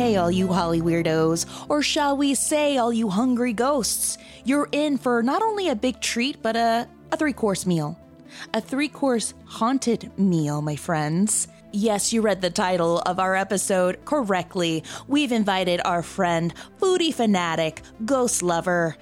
Hey, all you Holly weirdos, or shall we say, all you hungry ghosts, you're in for not only a big treat, but a, a three course meal. A three course haunted meal, my friends. Yes, you read the title of our episode correctly. We've invited our friend, foodie fanatic, ghost lover,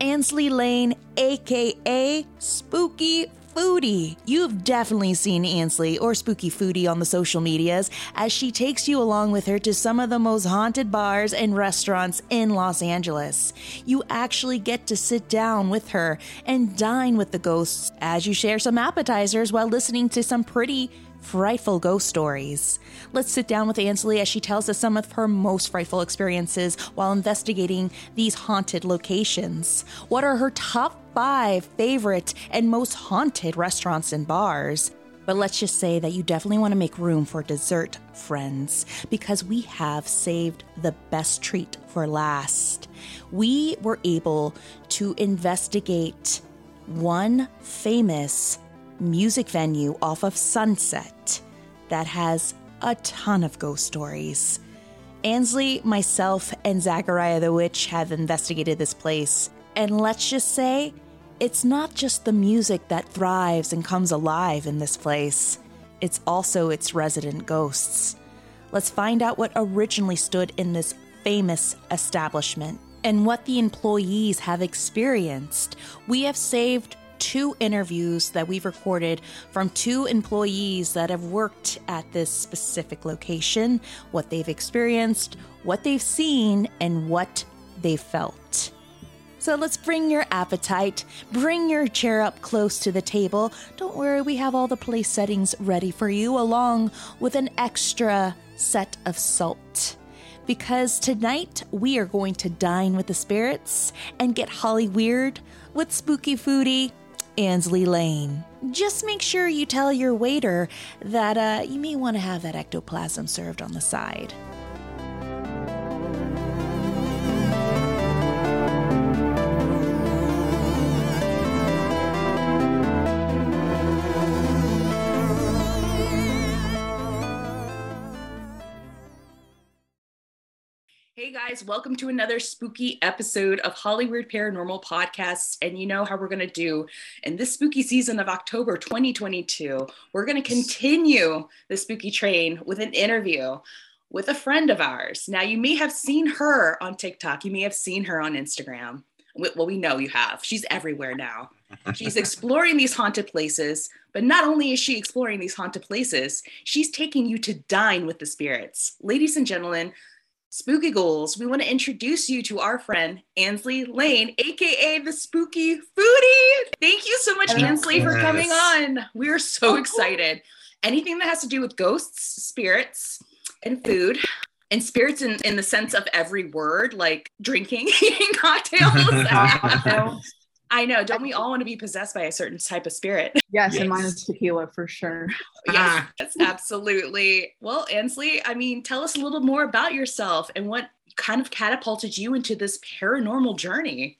Ansley Lane, aka Spooky Foodie. You've definitely seen Ansley or Spooky Foodie on the social medias as she takes you along with her to some of the most haunted bars and restaurants in Los Angeles. You actually get to sit down with her and dine with the ghosts as you share some appetizers while listening to some pretty frightful ghost stories. Let's sit down with Ansley as she tells us some of her most frightful experiences while investigating these haunted locations. What are her top five favorite and most haunted restaurants and bars? But let's just say that you definitely want to make room for dessert, friends, because we have saved the best treat for last. We were able to investigate one famous music venue off of Sunset that has a ton of ghost stories. Ansley, myself, and Zachariah the Witch have investigated this place, and let's just say it's not just the music that thrives and comes alive in this place, it's also its resident ghosts. Let's find out what originally stood in this famous establishment and what the employees have experienced. We have saved two interviews that we've recorded from two employees that have worked at this specific location, what they've experienced, what they've seen, and what they felt. So let's bring your appetite, bring your chair up close to the table. Don't worry, we have all the place settings ready for you, along with an extra set of salt. Because tonight we are going to dine with the spirits and get Holly weird with Spooky Foodie Ansley Lane. Just make sure you tell your waiter that uh, you may want to have that ectoplasm served on the side. Hey guys, welcome to another spooky episode of Hollywood Paranormal Podcasts. And you know how we're going to do in this spooky season of October 2022. We're going to continue the spooky train with an interview with a friend of ours. Now, you may have seen her on TikTok, you may have seen her on Instagram. Well, we know you have. She's everywhere now. She's exploring these haunted places, but not only is she exploring these haunted places, she's taking you to dine with the spirits. Ladies and gentlemen, Spooky Ghouls, we want to introduce you to our friend Ansley Lane, aka the Spooky Foodie. Thank you so much, Ansley, for coming on. We are so excited. Anything that has to do with ghosts, spirits, and food, and spirits in, in the sense of every word, like drinking, eating cocktails. I know. Don't we all want to be possessed by a certain type of spirit? Yes, yes. and mine is tequila for sure. yes, ah. yes, absolutely. Well, Ansley, I mean, tell us a little more about yourself and what kind of catapulted you into this paranormal journey.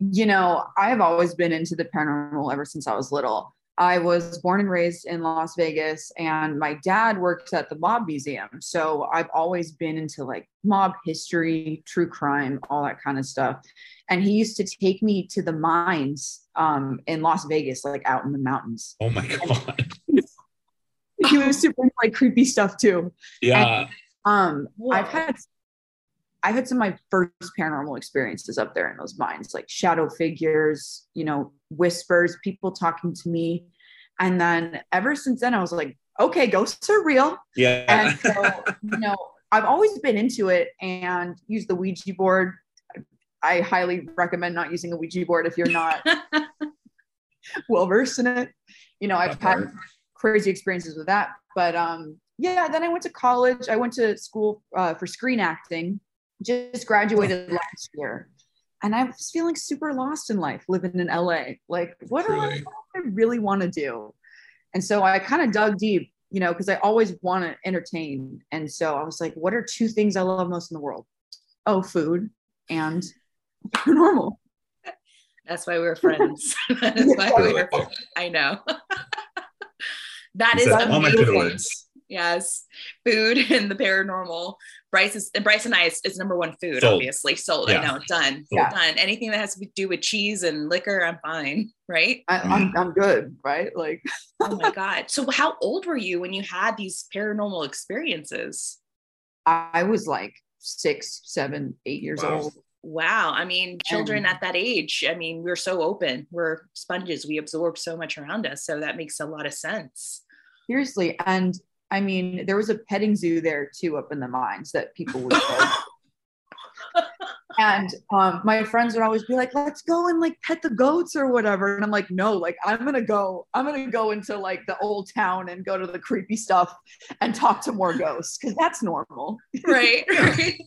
You know, I have always been into the paranormal ever since I was little. I was born and raised in Las Vegas, and my dad works at the Mob Museum. So I've always been into like mob history, true crime, all that kind of stuff. And he used to take me to the mines um, in Las Vegas, like out in the mountains. Oh my God. he was super like creepy stuff too. Yeah. And, um, I've had I've had some of my first paranormal experiences up there in those mines, like shadow figures, you know, whispers, people talking to me. And then ever since then, I was like, okay, ghosts are real. Yeah. And so, you know, I've always been into it and use the Ouija board. I highly recommend not using a Ouija board if you're not well versed in it. You know, I've had crazy experiences with that. But um, yeah, then I went to college. I went to school uh, for screen acting just graduated last year and I was feeling super lost in life living in LA. Like, what, do I, what do I really want to do? And so I kind of dug deep, you know, because I always want to entertain. And so I was like, what are two things I love most in the world? Oh, food and paranormal. That's why we are friends. That's why we were. I know. that is amazing. Yes, food and the paranormal Bryce is and Bryce and I is, is number one food, Sold. obviously. Sold. Yeah. I know, done. Yeah. Done. Anything that has to do with cheese and liquor, I'm fine. Right. I, I'm, mm. I'm good, right? Like Oh my God. So how old were you when you had these paranormal experiences? I was like six, seven, eight years Wow. old. Wow. I mean, children at that age, I mean, we're so open. We're sponges. We absorb so much around us. So that makes a lot of sense. Seriously. And I mean, there was a petting zoo there too up in the mines that people would go. and um, my friends would always be like, let's go and like pet the goats or whatever. And I'm like, no, like I'm gonna go, I'm gonna go into like the old town and go to the creepy stuff and talk to more ghosts because that's normal. right right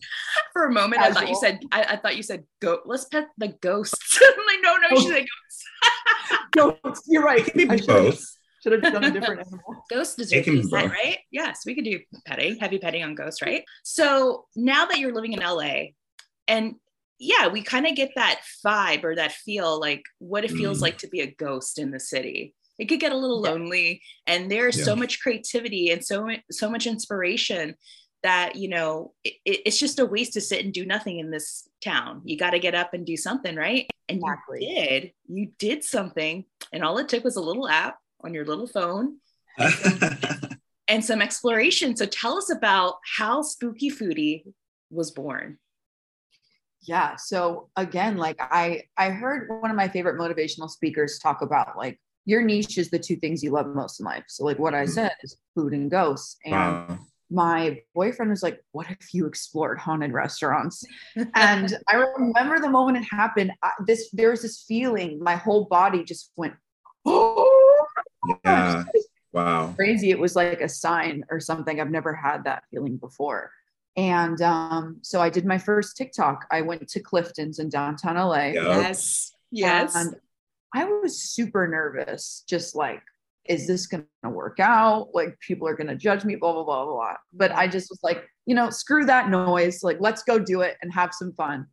for a moment i thought you said i, I thought you said go let's pet the ghosts i'm like no no she said ghosts Goats, you're right. It can be both. Should have done a different animal. ghosts It deserve can to be be pet, both. right yes we could do petting heavy petting on ghosts right so now that you're living in la and yeah we kind of get that vibe or that feel like what it feels Mm. like to be a ghost in the city it could get a little Yeah. lonely and there's Yeah. so much creativity and so so much inspiration that you know it, it- it's just a waste to sit and do nothing in this town you got to get up and do something right and Exactly. you did you did something and all it took was a little app on your little phone. And some exploration. So tell us about how spooky foodie was born. Yeah so again like i i heard one of my favorite motivational speakers talk about like your niche is the two things you love most in life. So like what i Mhm. said is food and ghosts. And wow. my boyfriend was like what if you explored haunted restaurants? And i remember the moment it happened I, this there was this feeling my whole body just went oh Yeah. Wow. crazy it was like a sign or something. I've never had that feeling before. And um, so i did my first tiktok. I went to clifton's in downtown la Yeah. yes. Yes. And i was super nervous just like is this going to work out? Like people are going to judge me blah blah blah blah blah. But i just was like you know screw that noise. Like let's go do it and have some fun.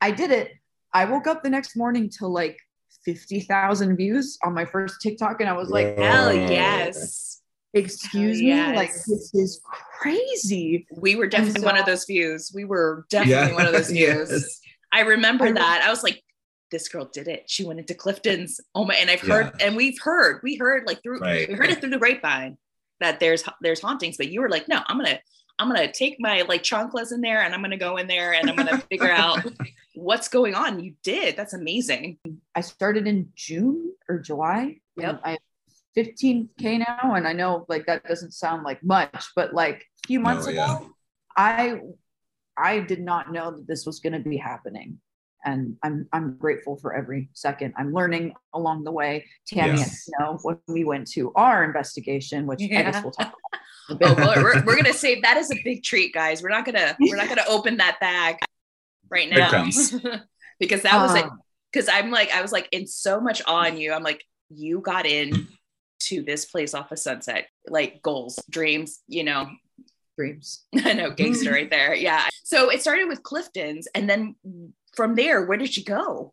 I did it. I woke up the next morning to like 50,000 views on my first TikTok and I was like, hell Oh. yes excuse Hell me like this is crazy we were definitely so- one of those views we were definitely one of those views Yes. I remember I- that. I was like, this girl did it. She went into Clifton's. Oh my, and I've heard, and we've heard, we heard like through, Right. we heard it through the grapevine that there's there's hauntings, but you were like, no, I'm gonna I'm gonna take my like chanclas in there and I'm gonna go in there and I'm gonna figure out what's going on. You did. That's amazing. I started in June or July. Yep. I have 15k now, and I know like that doesn't sound like much, but like a few months No, ago, yeah. I I did not know that this was going to be happening, and I'm I'm grateful for every second. I'm learning along the way. Tammy Yes. and Snow, when we went to our investigation, which I guess we'll talk about. oh, we're, we're gonna save that is a big treat, guys. We're not gonna we're not gonna open that bag right now because that was it. Um, because I'm like, I was like in so much awe in you. I'm like, you got in to this place off of Sunset, like goals, dreams, you know. dreams. I know, gangster right there. Yeah. So it started with Clifton's, and then from there, where did you go?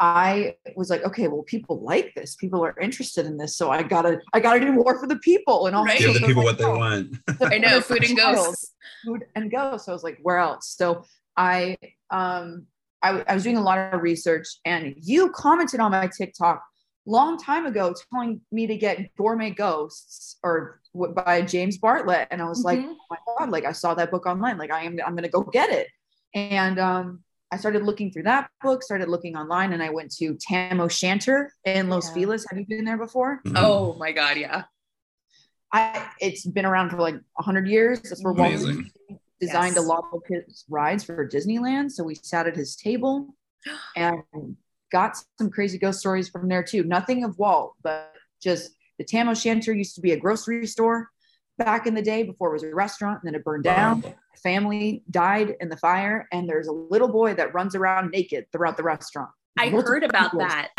I was like, okay, well, people like this. People are interested in this, so I gotta, I gotta do more for the people, and also Right. Give the people my what they child. want. I know, food and Child. ghosts. food and go. So I was like, where else? So I um I, I was doing a lot of research and you commented on my TikTok long time ago telling me to get gourmet ghosts or w- by James Bartlett. And I was like, Mhm. oh my God, like I saw that book online. Like I am I'm gonna go get it. And um I started looking through that book, started looking online, and I went to Tam O'Shanter in Los Yeah. Feliz. Have you been there before? Mhm. Oh my God, yeah. I it's been around for like hundred years. That's where Walt Amazing. Disney designed Yes. a lot of his rides for Disneyland. So we sat at his table and got some crazy ghost stories from there too. Nothing of Walt, but just the Tam O'Shanter used to be a grocery store back in the day before it was a restaurant, and then it burned down. Wow. Family died in the fire, and there's a little boy that runs around naked throughout the restaurant. I Multiple heard about people. that.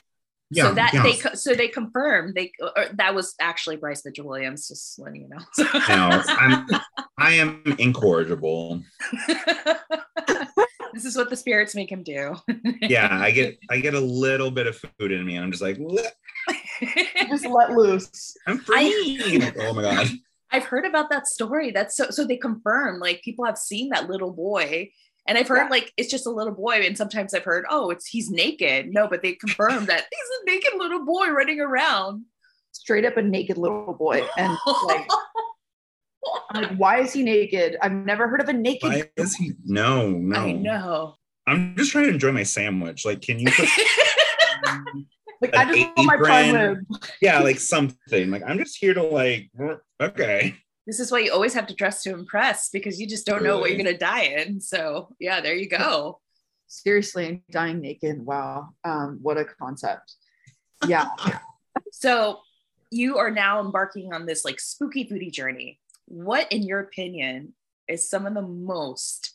Yeah, so that yeah. they so they confirmed they or that was actually Bryce Mitchell Williams. Just letting you know. Now, I'm, I am incorrigible. this is what the spirits make him do. Yeah, I get I get a little bit of food in me, and I'm just like, "Bleh, Just let loose. I'm free. oh my god. I've heard about that story. That's so so they confirm like people have seen that little boy. And I've heard Yeah. like it's just a little boy, and sometimes I've heard, oh, it's he's naked. No, but they confirmed that he's a naked little boy running around. Straight up a naked little boy. And like, I'm like, why is he naked? I've never heard of a naked Why is he? No, no. I know. I'm just trying to enjoy my sandwich. Like, can you put, like I an just want my prime rib. yeah, like something. Like, I'm just here to like, okay. This is why you always have to dress to impress because you just don't know what you're gonna die in. So yeah, there you go. Seriously, dying naked. Wow. Um, what a concept. Yeah. So you are now embarking on this like spooky foodie journey. What, in your opinion, is some of the most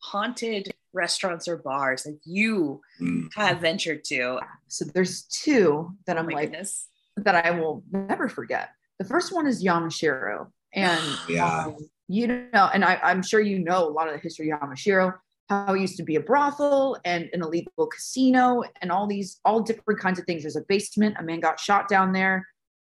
haunted restaurants or bars that you Mm. have ventured to? so there's two that Oh I'm my like goodness. that I will never forget. The first one is Yamashiro. And Yeah. um, you know, and I, I'm sure you know a lot of the history of Yamashiro, how it used to be a brothel and an illegal casino and all these all different kinds of things. There's a basement, a man got shot down there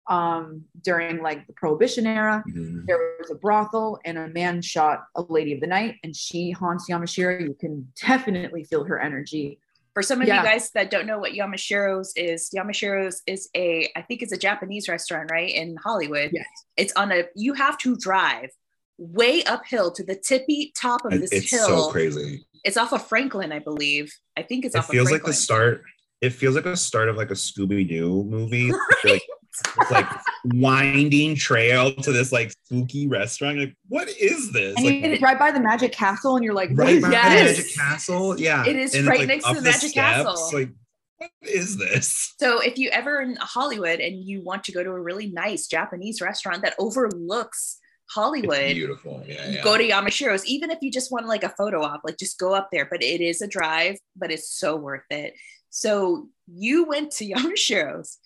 um during like the prohibition era. Mhm. There was a brothel and a man shot a lady of the night and she haunts Yamashiro. You can definitely feel her energy. For some of Yeah. you guys that don't know what Yamashiro's is, Yamashiro's is a, I think it's a Japanese restaurant, right? In Hollywood. Yes. It's on a, you have to drive way uphill to the tippy top of this It's hill. so crazy. It's off of Franklin, I believe. I think it's off. It off feels like the start. It feels like the start of like a Scooby Doo movie. like, it's like winding trail to this like spooky restaurant. Like, what is this? And Like, you drive by the magic castle and you're like, right by Yes. the Magic Castle. Yeah, It is And right like, next to up the Magic Castle. Like, what is this? So if you ever in Hollywood and you want to go to a really nice Japanese restaurant that overlooks It's Hollywood, beautiful. Yeah, yeah. go to Yamashiro's. Even if you just want like a photo op, like just go up there. But it is a drive, but it's so worth it. So you went to Yamashiro's.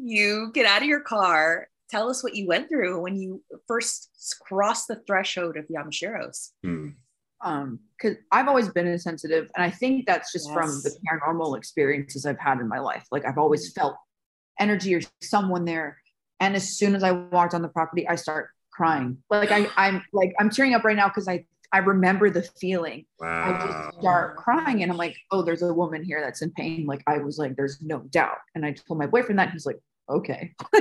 You get out of your car. Tell us what you went through when you first crossed the threshold of Yamashiro's. Hmm. um because i've always been insensitive and i think that's just from the paranormal experiences i've had in my life. Like i've always felt energy or someone there and as soon as i walked on the property i start crying. Like i i'm like i'm tearing up right now because i i remember the feeling. I just start crying and i'm like oh there's a woman here that's in pain. Like i was like there's no doubt. And i told my boyfriend that he's like okay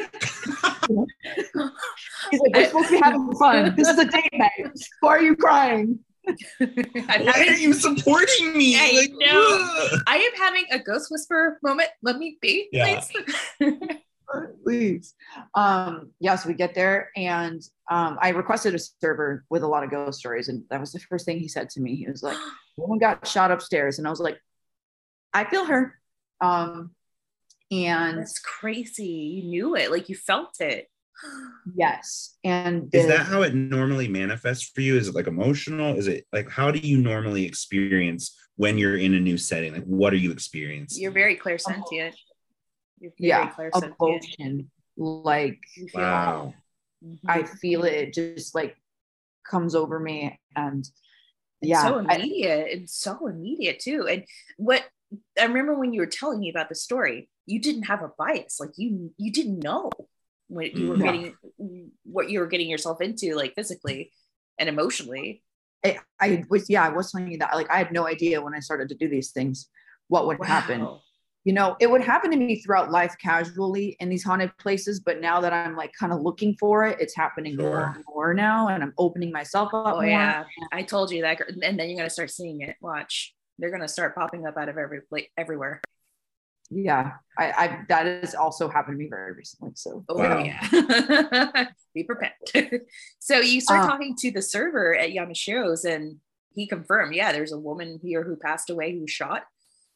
he's like we're supposed to be having fun this is a date night why are you crying Why are you supporting me? I Like, know. I am having a ghost whisper moment. Let me be, Yeah. please. please. Um, yeah, so we get there and um, I requested a server with a lot of ghost stories, and that was the first thing he said to me. He was like, "Woman got shot upstairs," and I was like, "I feel her." Um, and it's crazy. You knew it, like you felt it. yes, and Is that how it normally manifests for you? Is it like emotional? Is it like how do you normally experience when you're in a new setting? Like what are you experiencing? You're very clairsentient. You're very yeah clairsentient. emotion? Like You feel Wow. Mhm. I feel it, it just like comes over me, and It's yeah, so I- immediate. it's so immediate too. And what I remember when you were telling me about the story, you didn't have a bias. Like you you didn't know what you were Mhm. getting what you were getting yourself into, like physically and emotionally. I, I was yeah i was telling you that like i had no idea when i started to do these things what would happen you know it would happen to me throughout life casually in these haunted places but now that i'm like kind of looking for it it's happening more Sure. and more now and i'm opening myself up Oh more. yeah, I told you that, and then you're gonna start seeing it. Watch, they're gonna start popping up out of every place everywhere. Yeah I, I that has also happened to me very recently so Oh Wow. yeah, be prepared. so you start Uh, talking to the server at Yamashiro's, and he confirmed, yeah, there's a woman here who passed away who shot,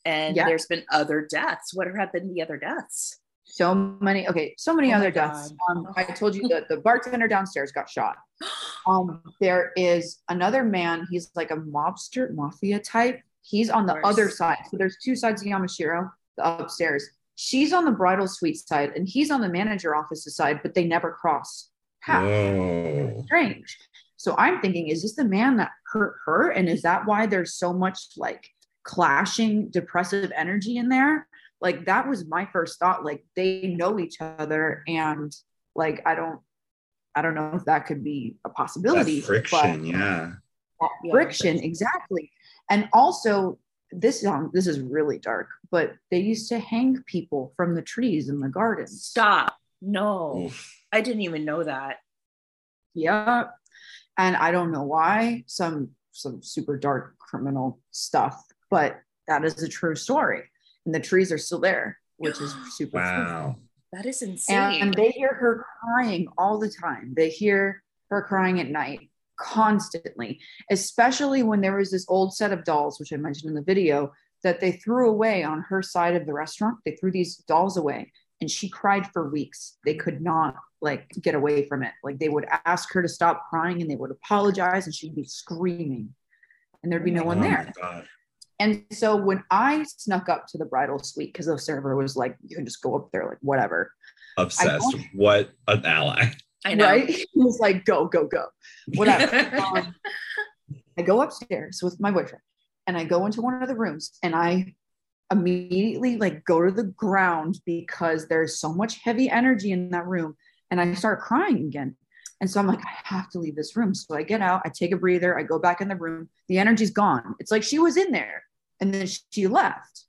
and Yeah. there's been other deaths. What have been the other deaths? so many okay so many Oh other deaths um, i told you that the bartender downstairs got shot um there is another man he's like a mobster mafia type he's on the other side so there's two sides of yamashiro the upstairs she's on the bridal suite side and he's on the manager office's side but they never cross paths Oh. strange so i'm thinking is this the man that hurt her and is that why there's so much like clashing depressive energy in there like that was my first thought like they know each other and like i don't I don't know if that could be a That possibility. friction, but yeah. that Yeah, friction, friction. exactly. And also, this um, this is really dark, but they used to hang people from the trees in the garden. Stop. No. Oof. I didn't even know that. Yeah. And I don't know why, some some super dark criminal stuff, but that is a true story. And the trees are still there, which is super cool. Wow. That is insane. And they hear her crying all the time. They hear her crying at night constantly, especially when there was this old set of dolls, which I mentioned in the video, that they threw away on her side of the restaurant. They threw these dolls away and she cried for weeks. They could not like get away from it. Like they would ask her to stop crying and they would apologize and she'd be screaming and there'd be no Oh one my there. God. And so when I snuck up to the bridal suite, because the server was like, you can just go up there, like whatever. Obsessed. What an ally. I know. Right? He was like, go, go, go. Whatever. um, I go upstairs with my boyfriend and I go into one of the rooms and I immediately like go to the ground because there's so much heavy energy in that room and I start crying again. And so I'm like, I have to leave this room. So I get out, I take a breather, I go back in the room. The energy's gone. It's like she was in there and then she left.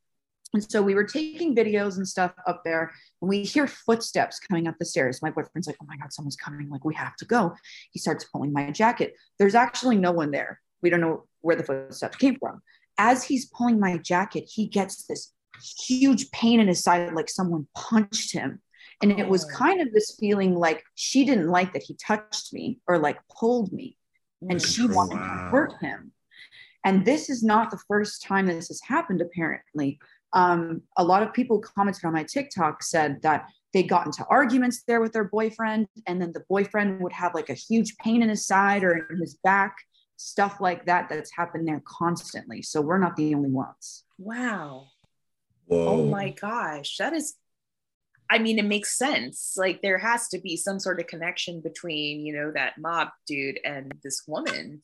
And so we were taking videos and stuff up there, and we hear footsteps coming up the stairs. My boyfriend's like, Oh my God, someone's coming. Like, we have to go. He starts pulling my jacket. There's actually no one there. We don't know where the footsteps came from. As he's pulling my jacket, he gets this huge pain in his side, like someone punched him. And it was Oh. kind of this feeling like she didn't like that he touched me or like pulled me and she wanted wow. to hurt him. And this is not the first time this has happened, apparently. Um, a lot of people commented on my TikTok said that they got into arguments there with their boyfriend, and then the boyfriend would have like a huge pain in his side or in his back, stuff like that. That's happened there constantly. So we're not the only ones. Wow. Whoa. Oh my gosh. That is I mean, it makes sense. Like there has to be some sort of connection between, you know, that mob dude and this woman.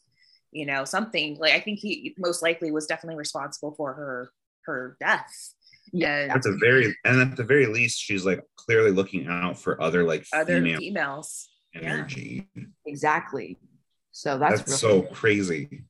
You know, something like I think he most likely was definitely responsible for her her death. Yeah. At the very and at the very least, she's like clearly looking out for other like Other female females. energy. Exactly. So that's, That's, so crazy.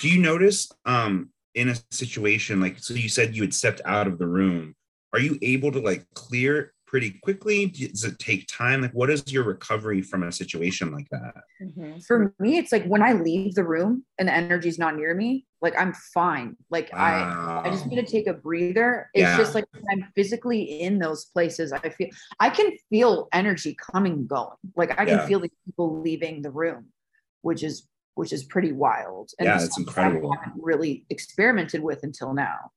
Do you notice um in a situation like so you said you had stepped out of the room, are you able to like clear pretty quickly? Does it take time? Like what is your recovery from a situation like that? Mhm. for me, it's like when I leave the room and the energy's not near me, like I'm fine. Like I I just need to take a breather. It's Yeah. just like when I'm physically in those places, I feel I can feel energy coming and going. Like I can Yeah. feel the people leaving the room, which is which is pretty wild. And Yeah, it's it's incredible. I haven't really experimented with until now.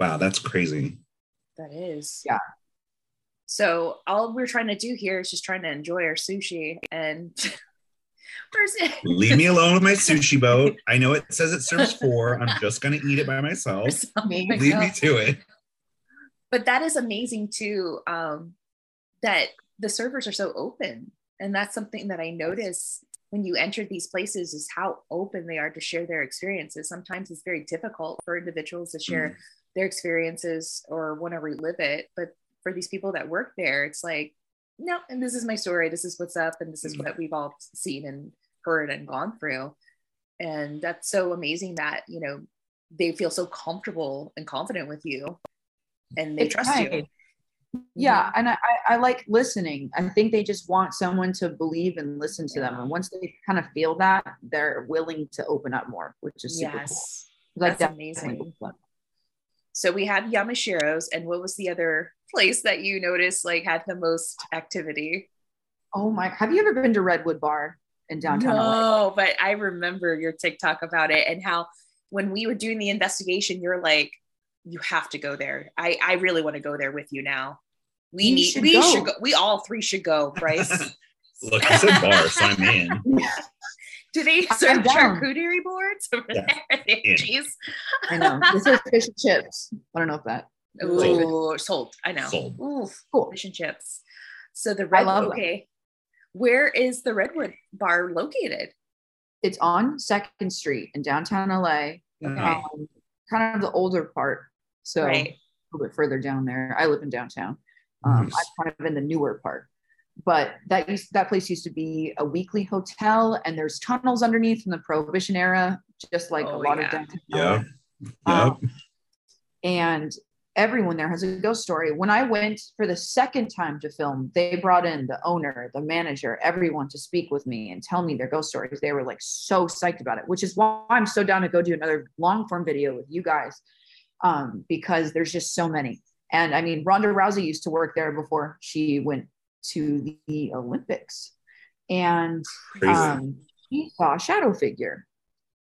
Wow, that's crazy. That is. Yeah. So all we're trying to do here is just trying to enjoy our sushi and where's it? Leave me alone with my sushi boat. I know it says it serves four. I'm just gonna eat it by myself. Leave me to it. but that is amazing too um, that the servers are so open and that's something that i notice when you enter these places is how open they are to share their experiences sometimes it's very difficult for individuals to share their experiences or want to relive it but for these people that work there it's like no and this is my story this is what's up and this is Mm. what we've all seen and heard and gone through and that's so amazing that you know they feel so comfortable and confident with you and they It's trust you. Yeah, and I, I like listening. I think they just want someone to believe and listen to them. And once they kind of feel that, they're willing to open up more, which is super yes cool. That's amazing. so we had yamashiro's and what was the other place that you noticed like had the most activity Oh my! Have you ever been to Redwood Bar in downtown LA? no but i remember your tiktok about it and how when we were doing the investigation you're like you have to go there i i really want to go there with you now we You need should we go. should go we all three should go bryce Look, I said bar, so I'm in. do they serve down. charcuterie boards over Yeah. there They have In. cheese I know. This is fish and chips. I don't know if that. Ooh, sold. I know. Sold. Ooh, Cool. fish and chips. So the red. love them. Okay, where is the Redwood Bar located? It's on Second Street in downtown LA. Okay. Um, kind of the older part. So Right. a little bit further down there. I live in downtown. Um, Nice. I'm kind of in the newer part. but that used, that place used to be a weekly hotel, and there's tunnels underneath from the Prohibition era, just like Oh, a lot yeah. of downtown. Yeah. Um, Yep. and everyone there has a ghost story. When I went for the second time to film, they brought in the owner, the manager, everyone to speak with me and tell me their ghost stories. They were like so psyched about it, which is why I'm so down to go do another long form video with you guys um, because there's just so many. And I mean, Ronda Rousey used to work there before she went to the Olympics. And um, she saw a shadow figure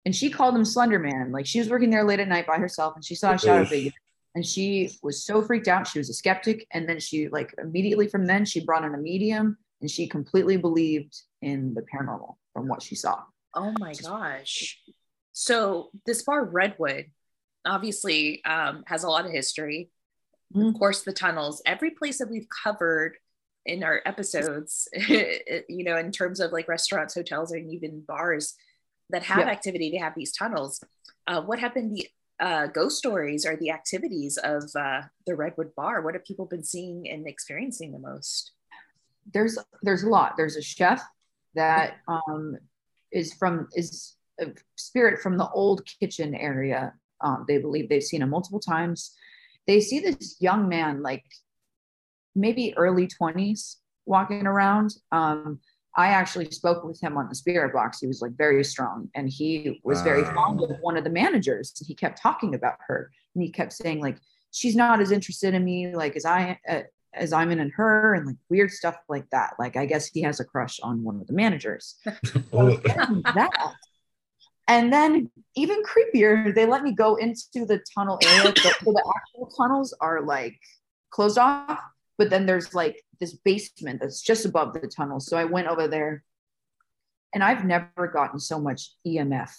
and she called him Slender Man. Like she was working there late at night by herself and she saw a shadow Oof. figure and she was so freaked out. She was a skeptic. And then she, like, immediately from then, she brought in a medium and she completely believed in the paranormal from what she saw. Oh my gosh. So this bar, Redwood, obviously um, has a lot of history. Mhm. Of course, the tunnels, every place that we've covered in our episodes, you know, in terms of like restaurants, hotels, and even bars that have Yeah. activity to have these tunnels. Uh, what been the uh, ghost stories or the activities of uh, the Redwood Bar? What have people been seeing and experiencing the most? there's there's a lot. There's a chef that um, is from is a spirit from the old kitchen area. Um, they believe they've seen him multiple times. They see this young man, like maybe early twenties, walking around. Um, I actually spoke with him on the spirit box. He was like very strong, and he was very Wow. fond of one of the managers. He kept talking about her, and he kept saying like, "She's not as interested in me like as I uh, as I'm in and her," and like weird stuff like that. Like I guess he has a crush on one of the managers. That. And then even creepier, they let me go into the tunnel area. So so the actual tunnels are like closed off, but then there's like this basement that's just above the tunnel. So I went over there and I've never gotten so much EMF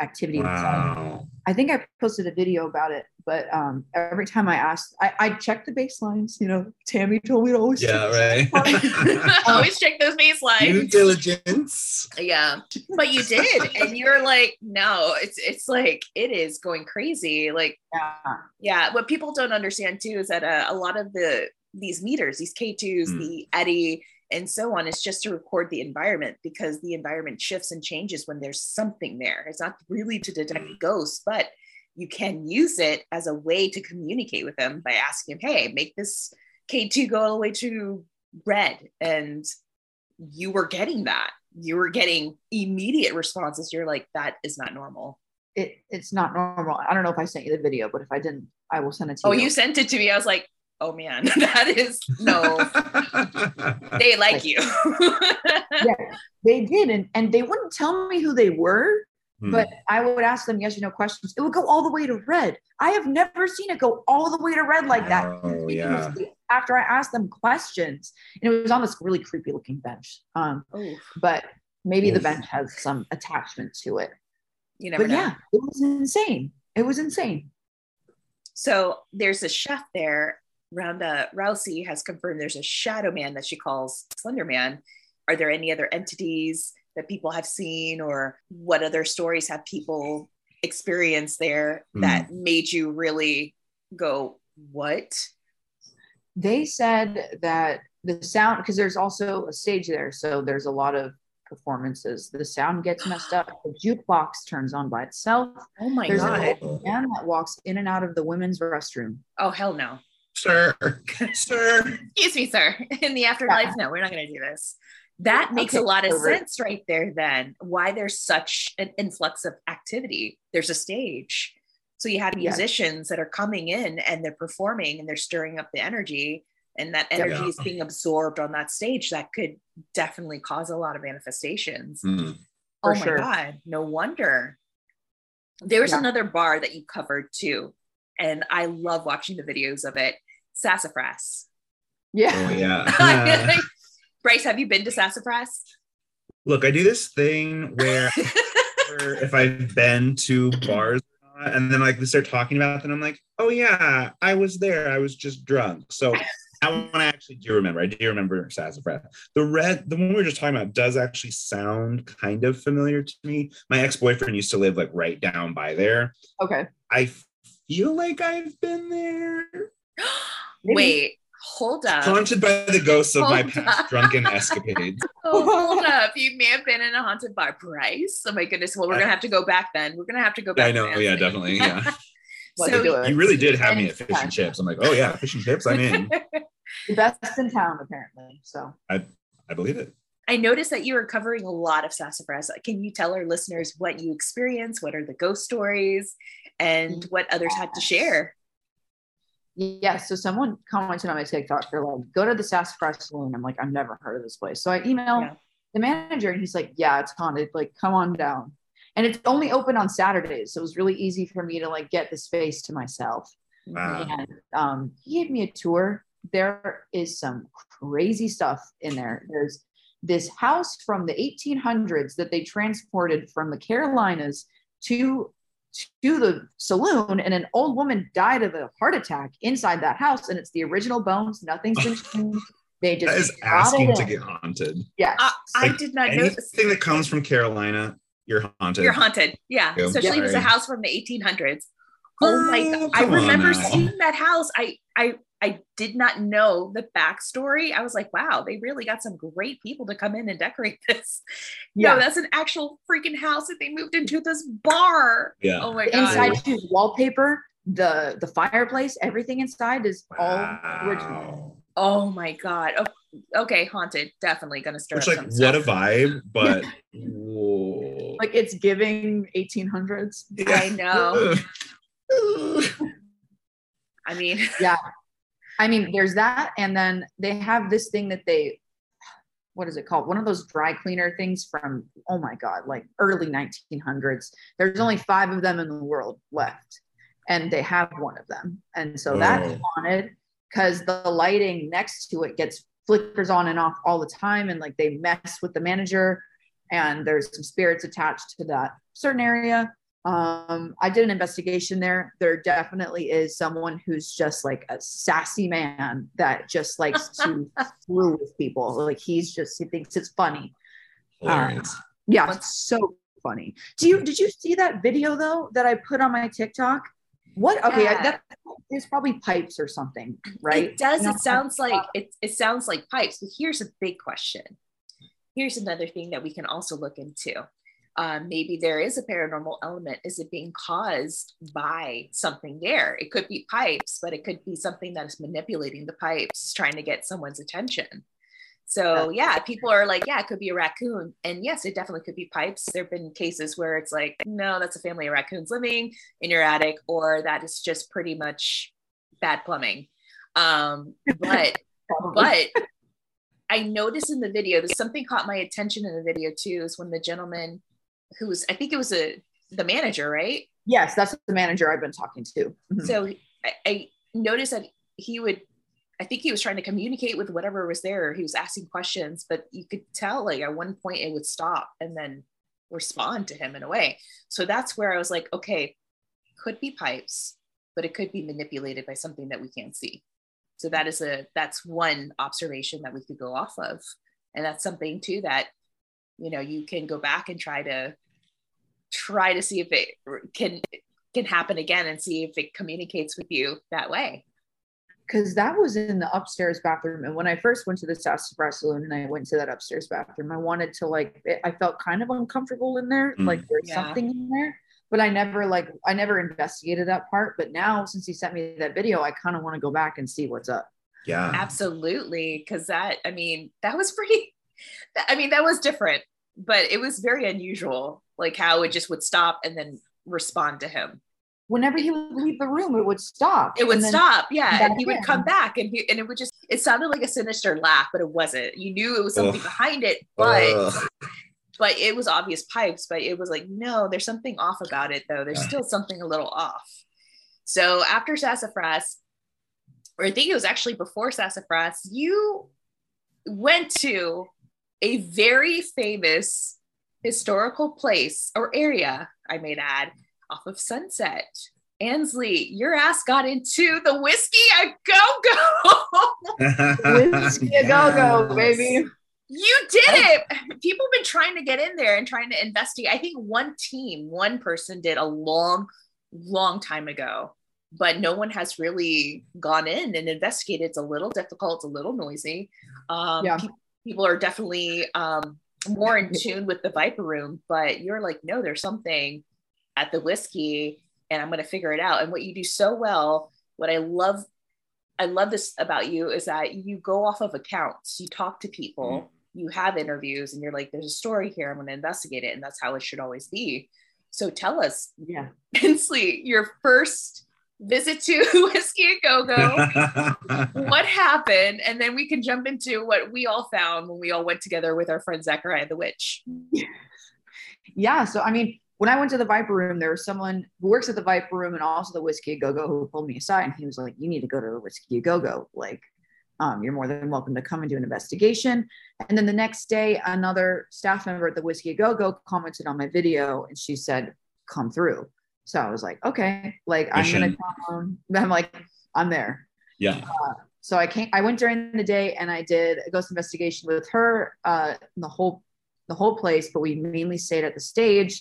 activity. wow. I think I posted a video about it, but um, every time I asked, I, I checked the baselines. You know, Tammy told me to always Yeah, check right. Always check those Due baselines. diligence. Yeah, but you did, and you're like, no, it's it's like it is going crazy. Like, Yeah. yeah, what people don't understand too is that uh, a lot of the these meters, these K2s, Mm. the Eddy, and so on, is just to record the environment because the environment shifts and changes when there's something there. It's not really to detect ghosts, but you can use it as a way to communicate with them by asking him, hey, make this K2 go all the way to red. And you were getting that. You were getting immediate responses. You're like, that is not normal. It, it's not normal. I don't know if I sent you the video, but if I didn't, I will send it to Oh, you. Oh, you sent it to me. I was like, oh man, that is no, they like you. yeah, they did, and, and they wouldn't tell me who they were, Hmm. but I would ask them yes or no questions. It would go all the way to red. I have never seen it go all the way to red like that. Oh, yeah. After I asked them questions, and it was on this really creepy looking bench. Um, oh, but maybe the bench has some attachment to it. you never But know. yeah, it was insane. It was insane. So there's a chef there. Ronda Rousey has confirmed there's a shadow man that she calls Slender Man. Are there any other entities that people have seen, or what other stories have people experienced there hmm. that made you really go, "What?" they said that the sound because there's also a stage there so there's a lot of performances the sound gets messed up the jukebox turns on by itself Oh my there's god! a man that walks in and out of the women's restroom Oh hell no! Sir, sir. Excuse me, sir. In the afterlife, no, we're not going to do this. That makes a lot of over sense right there. Then why there's such an influx of activity? There's a stage, so you have Yes. musicians that are coming in and they're performing and they're stirring up the energy, and that energy Yeah. is being absorbed on that stage. That could definitely cause a lot of manifestations. Hmm. For oh my sure. god, no wonder. There was Yeah. another bar that you covered too, and I love watching the videos of it. Sassafras. yeah Oh, yeah. Bryce, have you been to Sassafras? Look, I do this thing where if I've been to bars or not, and then like they start talking about them, I'm like, oh yeah, I was there. I was just drunk. So that one I actually do remember. I do remember Sassafras. The red, the one we were just talking about, does actually sound kind of familiar to me. My ex-boyfriend used to live like right down by there. okay I feel like I've been there. Maybe. Wait, hold up. Haunted by the ghosts of my past up. drunken escapades. Oh, hold up. You may have been in a haunted bar, Bryce. Oh my goodness. Well, we're gonna have to go back then. We're gonna have to go back. I know. to Yeah, definitely. Yeah. Let's So- do. You really did have me at fish and chips. I'm like, oh yeah, fish and chips. I'm in. the best in town, apparently. So I believe it. I noticed that you were covering a lot of sassafras. Can you tell our listeners what you experienced? What are the ghost stories and mm-hmm. what others had to share? Yeah, so someone commented on my TikTok. They're like, "Go to the Sassafras Saloon." I'm like, "I've never heard of this place." So I emailed Yeah. the manager, and he's like, "Yeah, it's haunted. Like, come on down." And it's only open on Saturdays, so it was really easy for me to like get the space to myself. Wow. and um, he gave me a tour. There is some crazy stuff in there. There's this house from the 1800s that they transported from the Carolinas to to the saloon, and an old woman died of a heart attack inside that house, and it's the original bones. Nothing's been changed. They just That is brought asking to get haunted. Yes. Uh, I, I did not know. Anything that comes from Carolina, you're haunted. You're haunted. Yeah. Yeah. Especially if it was a house from the 1800s. Oh my oh, god. I remember now. seeing that house. I I I did not know the backstory. I was like, wow, they really got some great people to come in and decorate this. Yeah. No, that's an actual freaking house that they moved into this bar. Yeah. Oh my The god. inside too, wallpaper, the the fireplace, everything inside is all original. Oh my god. Oh, okay, haunted. Definitely gonna stir Which like some what a vibe, but whoa. Like it's giving 1800s. I know. I mean, I mean, there's that, and then they have this thing that they, what is it called? One of those dry cleaner things from oh my god, like early 1900s. There's only five of them in the world left, and they have one of them, and so that's haunted mm. because the lighting next to it gets flickers on and off all the time, and like they mess with the manager, and there's some spirits attached to that certain area um i did an investigation there there definitely is someone who's just like a sassy man that just likes to screw with people like he's just he thinks it's funny Hilarious. yeah it's so funny do you did you see that video though that i put on my tiktok what okay I, Yeah. that is probably pipes or something right It does. You know, It sounds like it, it sounds like pipes. But here's a big question. Here's another thing that we can also look into. Um, maybe there is a paranormal element. Is it being caused by something there? It could be pipes, but it could be something that is manipulating the pipes, trying to get someone's attention. So yeah, people are like, yeah, it could be a raccoon, and yes, it definitely could be pipes. There have been cases where it's like, no, that's a family of raccoons living in your attic, or that is just pretty much bad plumbing. Um, but but I noticed in the video something caught my attention in the video too is when the gentleman who was I think it was a the manager, right? yes that's the manager i've been talking to Mhm. So I, I noticed that he would I think he was trying to communicate with whatever was there. He was asking questions, but you could tell like at one point it would stop and then respond to him in a way. So that's where I was like, okay, could be pipes, but it could be manipulated by something that we can't see. So that is a that's one observation that we could go off of. And that's something too that you know you can go back and try to try to see if it can can happen again and see if it communicates with you that way. because that was in the upstairs bathroom. And when I first went to the Sassafras Saloon and I went to that upstairs bathroom, I wanted to like, it- I felt kind of uncomfortable in there, Mm. like there's Yeah. something in there. But I never like, I never investigated that part. But now, since he sent me that video, I kind of want to go back and see what's up. Yeah. Absolutely. Because that, I mean, that was pretty, I mean, that was different, but it was very unusual, like how it just would stop and then respond to him. Whenever he would leave the room, it would stop. It would stop. Yeah. And he would in. come back and he, and it would just, it sounded like a sinister laugh, but it wasn't. You knew it was something Ugh. behind it, but, Ugh. but it was obvious pipes, but it was like, no, there's something off about it though. There's Yeah. still something a little off. So after Sassafras, or I think it was actually before Sassafras, you went to a very famous historical place or area, I may add, off of Sunset. Ansley, your ass got into the Whisky a Go Go. Whisky a go-go, baby. You did it. People have been trying to get in there and trying to investigate. I think one team, one person did a long, long time ago. but no one has really gone in and investigated. It's a little difficult, it's a little noisy. Um, Yeah. pe- people are definitely um, more in tune with the Viper Room, but you're like, no, there's something at the whisky, and I'm going to figure it out. And what you do so well, what I love, I love this about you is that you go off of accounts, you talk to people, you have interviews, and you're like, there's a story here, I'm going to investigate it, and that's how it should always be. So tell us, Yeah. Ansley, your first visit to Whisky and Go Go. what happened? And then we can jump into what we all found when we all went together with our friend Zachariah the Witch. Yeah. So, I mean, when I went to the Viper Room, there was someone who works at the Viper Room and also the Whisky Go Go who pulled me aside and he was like, You need to go to the Whisky Go Go. Like, um, you're more than welcome to come and do an investigation. And then the next day, another staff member at the Whisky Go Go commented on my video and she said, Come through. So I was like, Okay, like, I'm gonna come. I'm like, I'm there. yeah. so I came I went during the day and I did a ghost investigation with her uh the whole the whole place but we mainly stayed at the stage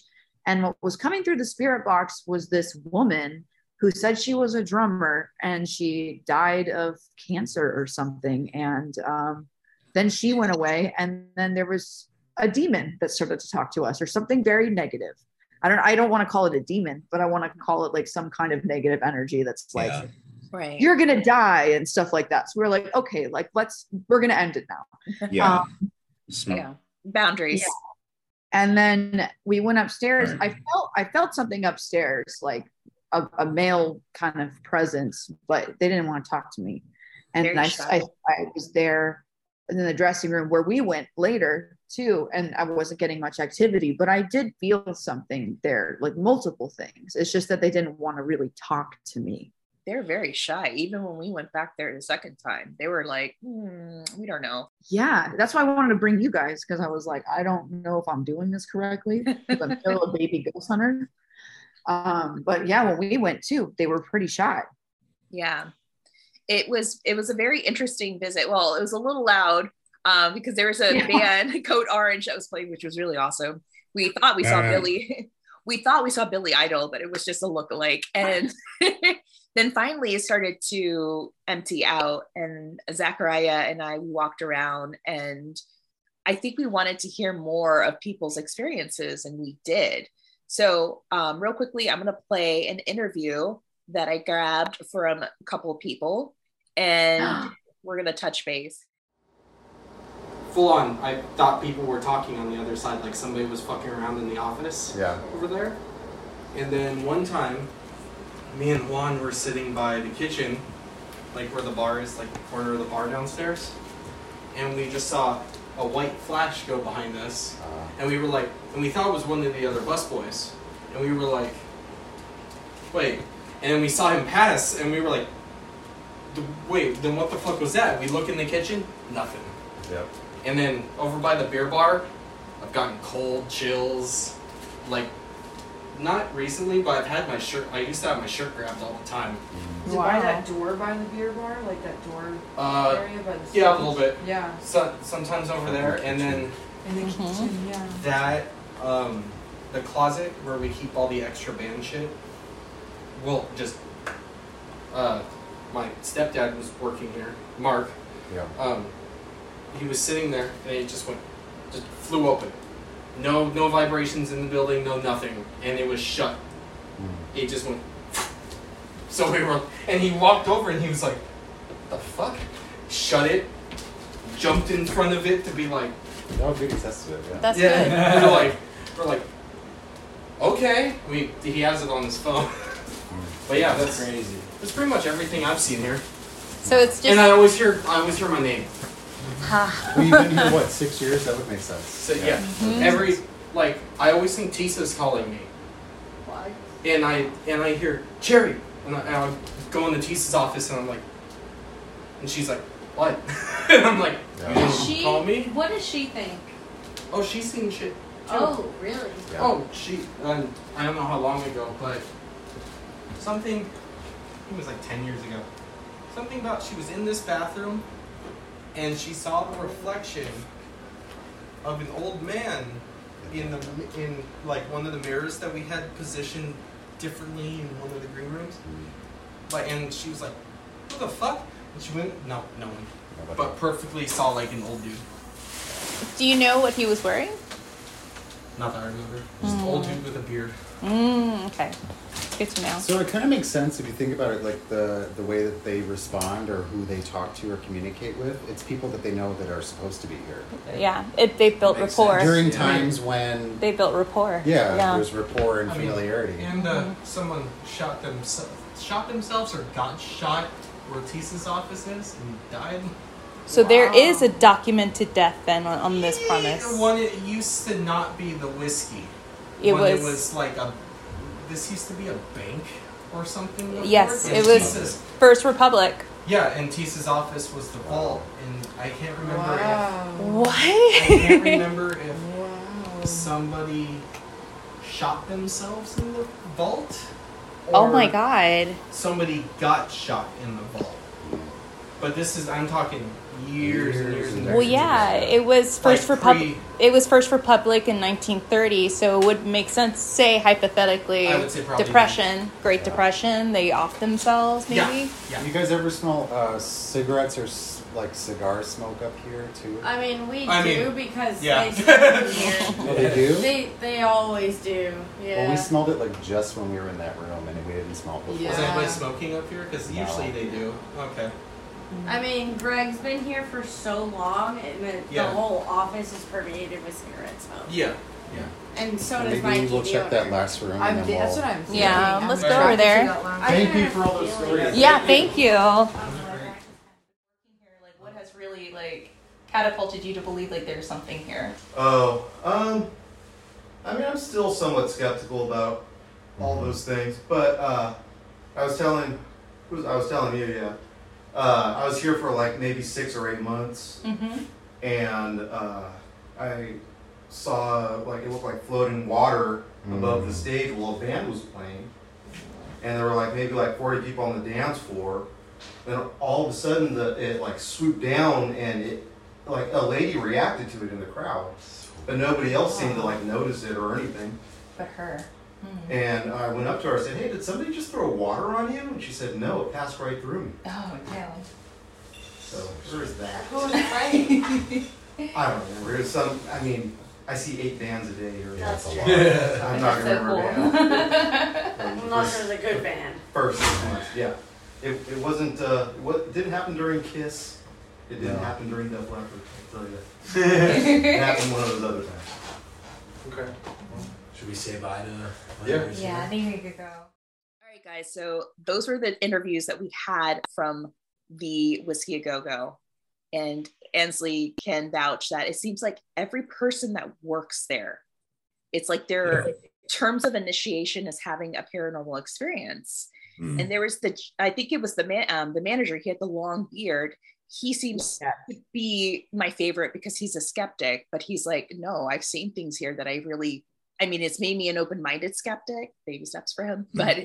and what was coming through the spirit box was this woman who said she was a drummer and she died of cancer or something and um then she went away and then there was a demon that started to talk to us or something very negative I don't I don't want to call it a demon but I want to call it like some kind of negative energy that's like Yeah. Right. you're gonna die and stuff like that. So we're like, okay, like let's we're gonna end it now. Yeah. Um, yeah. Boundaries. Yeah. and then we went upstairs. I felt I felt something upstairs, like a, a male kind of presence, but they didn't want to talk to me. And I. I I was there in the dressing room where we went later too, and I wasn't getting much activity, but I did feel something there, like multiple things. It's just that they didn't want to really talk to me. They're very shy. Even when we went back there the second time, they were like, hmm, we don't know. yeah that's why i wanted to bring you guys because i was like i don't know if i'm doing this correctly i'm still a baby ghost hunter um but yeah when we went too they were pretty shy Yeah. It was it was a very interesting visit. Well, it was a little loud um, because there was a Yeah. band, Code Orange, that was playing, which was really awesome. We thought we saw Alright. Billy. We thought we saw Billy Idol, but it was just a lookalike. And then finally it started to empty out. And Zachariah and I walked around and I think we wanted to hear more of people's experiences, and we did. So, um, real quickly, I'm going to play an interview that I grabbed from a couple of people, and we're going to touch base. Full on. I thought people were talking on the other side, like somebody was fucking around in the office Yeah. over there. And then one time, me and Juan were sitting by the kitchen, like where the bar is, like the corner of the bar downstairs, and we just saw a white flash go behind us, Uh, and we were like, and we thought it was one of the other busboys, and we were like, wait, and then we saw him pass, and we were like, wait, then what the fuck was that? We look in the kitchen, nothing. yep. And then over by the beer bar, I've gotten cold chills. Like, not recently, but I've had my shirt. I used to have my shirt grabbed all the time. Is it by that door by the beer bar? Like that door Uh, area by the yeah, a little bit. Yeah. So, sometimes over there, and then In the kitchen, yeah. that, um, the closet where we keep all the extra band shit. Well, just, uh, my stepdad was working here, Mark. Yeah. um, he was sitting there and it just went, just flew open. No, no vibrations in the building, no nothing, and it was shut. Hmm. It just went. So we were, and he walked over and he was like, "What the fuck?" Shut it. Jumped in front of it to be like, No, big attest to. Yeah. That's yeah. we're like, we're like, okay. I mean, he has it on his phone. Hmm. but yeah, that's crazy. that's pretty much everything I've seen here. So it's just. And I always hear, I always hear my name. Ha. Well, you've been here what six years? That would make sense. So yeah, every like I always think Tisa's calling me, Why? and I and I hear Cherry, and I, and I go into Tisa's office, and I'm like, and she's like, what? and I'm like, Yeah. you didn't she? call me? What does she think? Oh, she's seen shit. too. Oh, really? Yeah. Oh, she. Um, I don't know how long ago, but something. It was like ten years ago. Something about she was in this bathroom, and she saw the reflection of an old man in the in like one of the mirrors that we had positioned differently in one of the green rooms, Like, and she was like, "What the fuck?" And she went, "No, no one." But perfectly saw like an old dude. Do you know what he was wearing? Not that I remember. Just an old dude with a beard. Mm, okay. Good to know. So it kind of makes sense if you think about it, like the the way that they respond or who they talk to or communicate with. It's people that they know that are supposed to be here Yeah, it, they built Makes rapport. during Yeah. times when They built rapport. yeah, Yeah. there's rapport and I mean, familiarity. And uh, someone shot themselves, shot themselves, or got shot where Tisa's office is and died. So there is a documented death then on, on this premise. Yeah, One, it used to not be the whisky. It When was- It was like a. This used to be a bank or something. before, Yes, and it was Tisa's- First Republic. yeah, and Tisa's office was the vault, and I can't remember. If, What? I can't remember if Wow. somebody shot themselves in the vault. oh my god. Somebody got shot in the vault. But this is I'm talking years and years and years. Well, yeah, it was First Like Republic. pre- It was First Republic in 1930, so it would make sense. Say hypothetically, I would say probably Depression, Great Yeah. Depression. They off themselves, maybe. Yeah, yeah. You guys ever smell uh, cigarettes or like cigar smoke up here too? I mean, we I do mean, because yeah. they smoke here. Oh, they do. They they always do. Yeah. Well, we smelled it like just when we were in that room, and we didn't smell it before. Yeah. Is anybody smoking up here? Because No. usually they do. Okay. I mean, Greg's been here for so long, and the, Yeah. the whole office is permeated with cigarette smoke. Yeah. Yeah. And so Well, does Maybe Mikey. we'll check owner. that last room, I'm, and then that's we'll. what I'm thinking. Yeah, I'm let's go over there. that Thank you for all a those stories. Yeah, thank you. Like, what has really like catapulted you to believe like there's something here? Oh, um, I mean, I'm still somewhat skeptical about all those things, but uh, I was telling, was I was telling you, yeah. Uh, I was here for like maybe six or eight months, Mm-hmm. and uh, I saw like it looked like floating water above the Mm. stage while a band was playing, and there were like maybe like 40 people on the dance floor. Then all of a sudden, the it like swooped down, and it like a lady reacted to it in the crowd, but nobody else seemed to like notice it or anything. But her. And I went up to her and said, "Hey, did somebody just throw water on you?" And she said, "No, it passed right through me." Oh yeah. So there is that. Who was afraid? I don't remember. It was some. I mean, I see eight bands a day here. That's a true. lot. I'm not gonna so remember cool. band. Unless it was a good band. First six months, yeah. It, it wasn't. Uh, it, wa- it didn't happen during Kiss. It didn't No. happen during Def Leppard. I'll tell you. it happened one of those other times. Okay. Should we say bye to? Yeah. Yeah, I think we could go. All right, guys. So those were the interviews that we had from the Whisky A Go Go. And Ansley can vouch that it seems like every person that works there, it's like their terms of initiation is having a paranormal experience. Mm. And there was the, I think it was the man, um, the manager. He had the long beard. He seems Yeah. to be my favorite because he's a skeptic, but he's like, no, I've seen things here that I really, I mean, it's made me an open-minded skeptic. Baby steps for him, but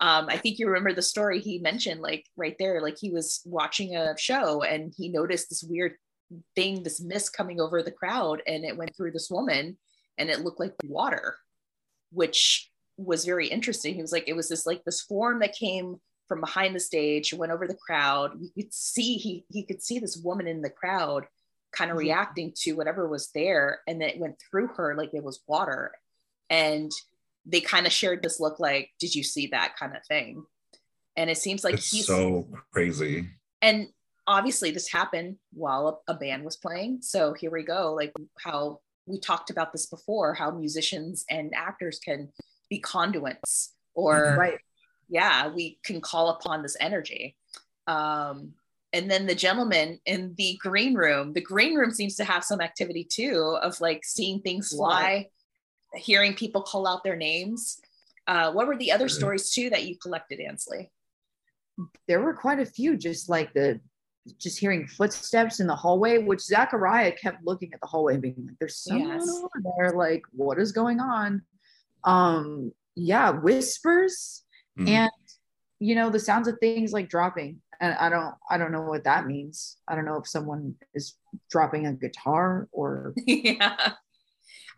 um, I think you remember the story he mentioned, like right there, like he was watching a show and he noticed this weird thing, this mist coming over the crowd, and it went through this woman, and it looked like water, which was very interesting. He was like, it was this like this form that came from behind the stage, went over the crowd. You could see he he could see this woman in the crowd kind of reacting to whatever was there, and then it went through her like it was water. And they kind of shared this look like, did you see that kind of thing? And it seems like it's he's so crazy. and obviously this happened while a, a band was playing so here we go like how we talked about this before how musicians and actors can be conduits or Right. yeah we can call upon this energy um and then the gentleman in the green room the green room seems to have some activity too of like seeing things fly hearing people call out their names. Uh, what were the other stories too that you collected ansley? There were quite a few just like the just hearing footsteps in the hallway which zachariah kept looking at the hallway and being like there's someone Yes. over there. Like what is going on? Um yeah whispers Mm. and you know the sounds of things like dropping. And i don't i don't know what that means. I don't know if someone is dropping a guitar or yeah.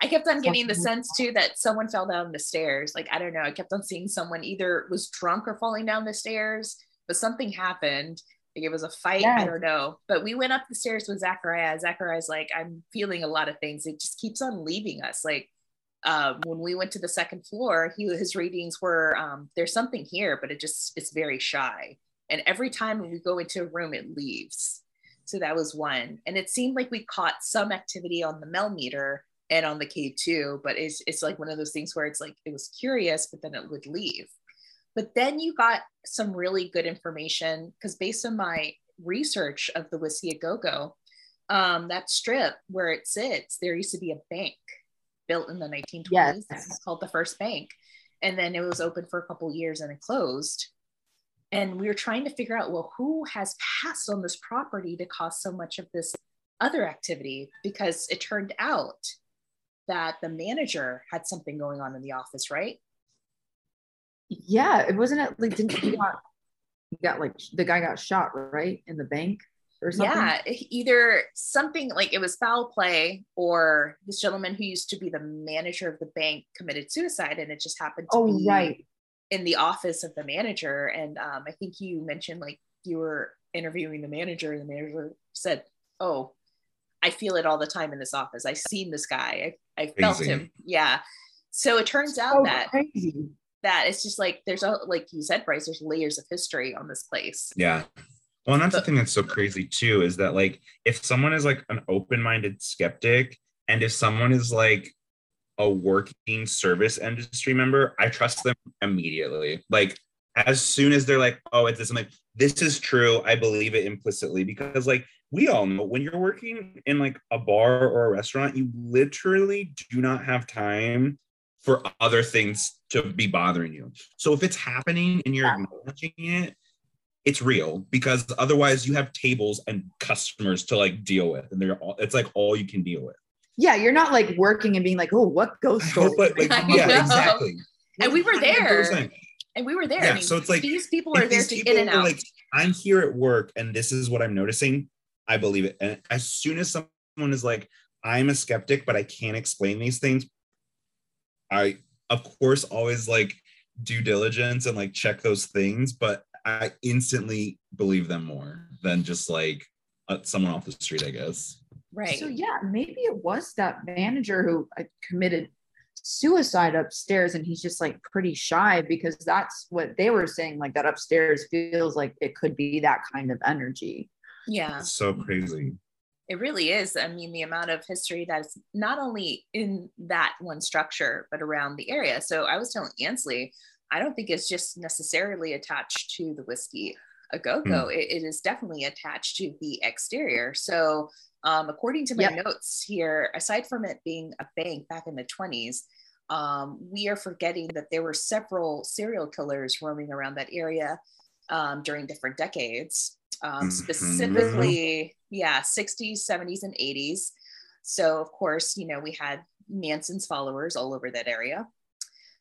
I kept on getting the sense too that someone fell down the stairs. Like, I don't know. I kept on seeing someone either was drunk or falling down the stairs, but something happened. Like it was a fight. I don't know. But we went up the stairs with Zachariah. Zachariah's like, I'm feeling a lot of things. It just keeps on leaving us. Like um, when we went to the second floor, he his readings were um, there's something here, but it just it's very shy. And every time we go into a room, it leaves. So that was one. And it seemed like we caught some activity on the Mel meter and on the K2, but it's it's like one of those things where it's like it was curious, but then it would leave. But then you got some really good information because based on my research of the Whisky a Go Go, um, that strip where it sits, there used to be a bank built in the 1920s. Yes. It's called the First Bank. And then it was open for a couple years and it closed. And we were trying to figure out, well, who has passed on this property to cause so much of this other activity? Because it turned out that the manager had something going on in the office, right? Yeah, it wasn't it like didn't he got he got like the guy got shot right in the bank or something. Yeah, either something like it was foul play, or this gentleman who used to be the manager of the bank committed suicide, and it just happened to Oh be right. in the office of the manager. And um, I think you mentioned like you were interviewing the manager, and the manager said, "Oh, I feel it all the time in this office. I've seen this guy. I, felt Crazy. him. Yeah." So it turns out So that crazy. that it's just like there's a like you said, Bryce. There's layers of history on this place. Yeah. Well, and that's the thing that's so crazy too is that like if someone is like an open-minded skeptic and if someone is like a working service industry member, I trust them immediately. Like as soon as they're like, oh, it's this, I'm like, this is true. I believe it implicitly because like we all know when you're working in like a bar or a restaurant, you literally do not have time for other things to be bothering you. So if it's happening and you're acknowledging it, it's real because otherwise you have tables and customers to like deal with and they're all it's like all you can deal with Yeah, you're not like working and being like, oh, what ghost story? but like yeah exactly And we were there. And we were there. Yeah, I mean, so it's like, these people are there to in and out. like i'm here at work and this is what i'm noticing i believe it and as soon as someone is like i'm a skeptic but i can't explain these things i of course always like due diligence and like check those things but i instantly believe them more than just like uh, someone off the street i guess right. So yeah, maybe it was that manager who uh, committed suicide upstairs, and he's just like pretty shy because that's what they were saying. Like that upstairs feels like it could be that kind of energy. Yeah. it's so crazy It really is. I mean, the amount of history that's not only in that one structure, but around the area. So I was telling Ansley, I don't think it's just necessarily attached to the whisky a go go. It, it is definitely attached to the exterior. So, um, according to my Yep. notes here, aside from it being a bank back in the 20s, um, we are forgetting that there were several serial killers roaming around that area um, during different decades. Um, Mhm. specifically, yeah, 60s, 70s, and 80s. So, of course, you know, we had Manson's followers all over that area.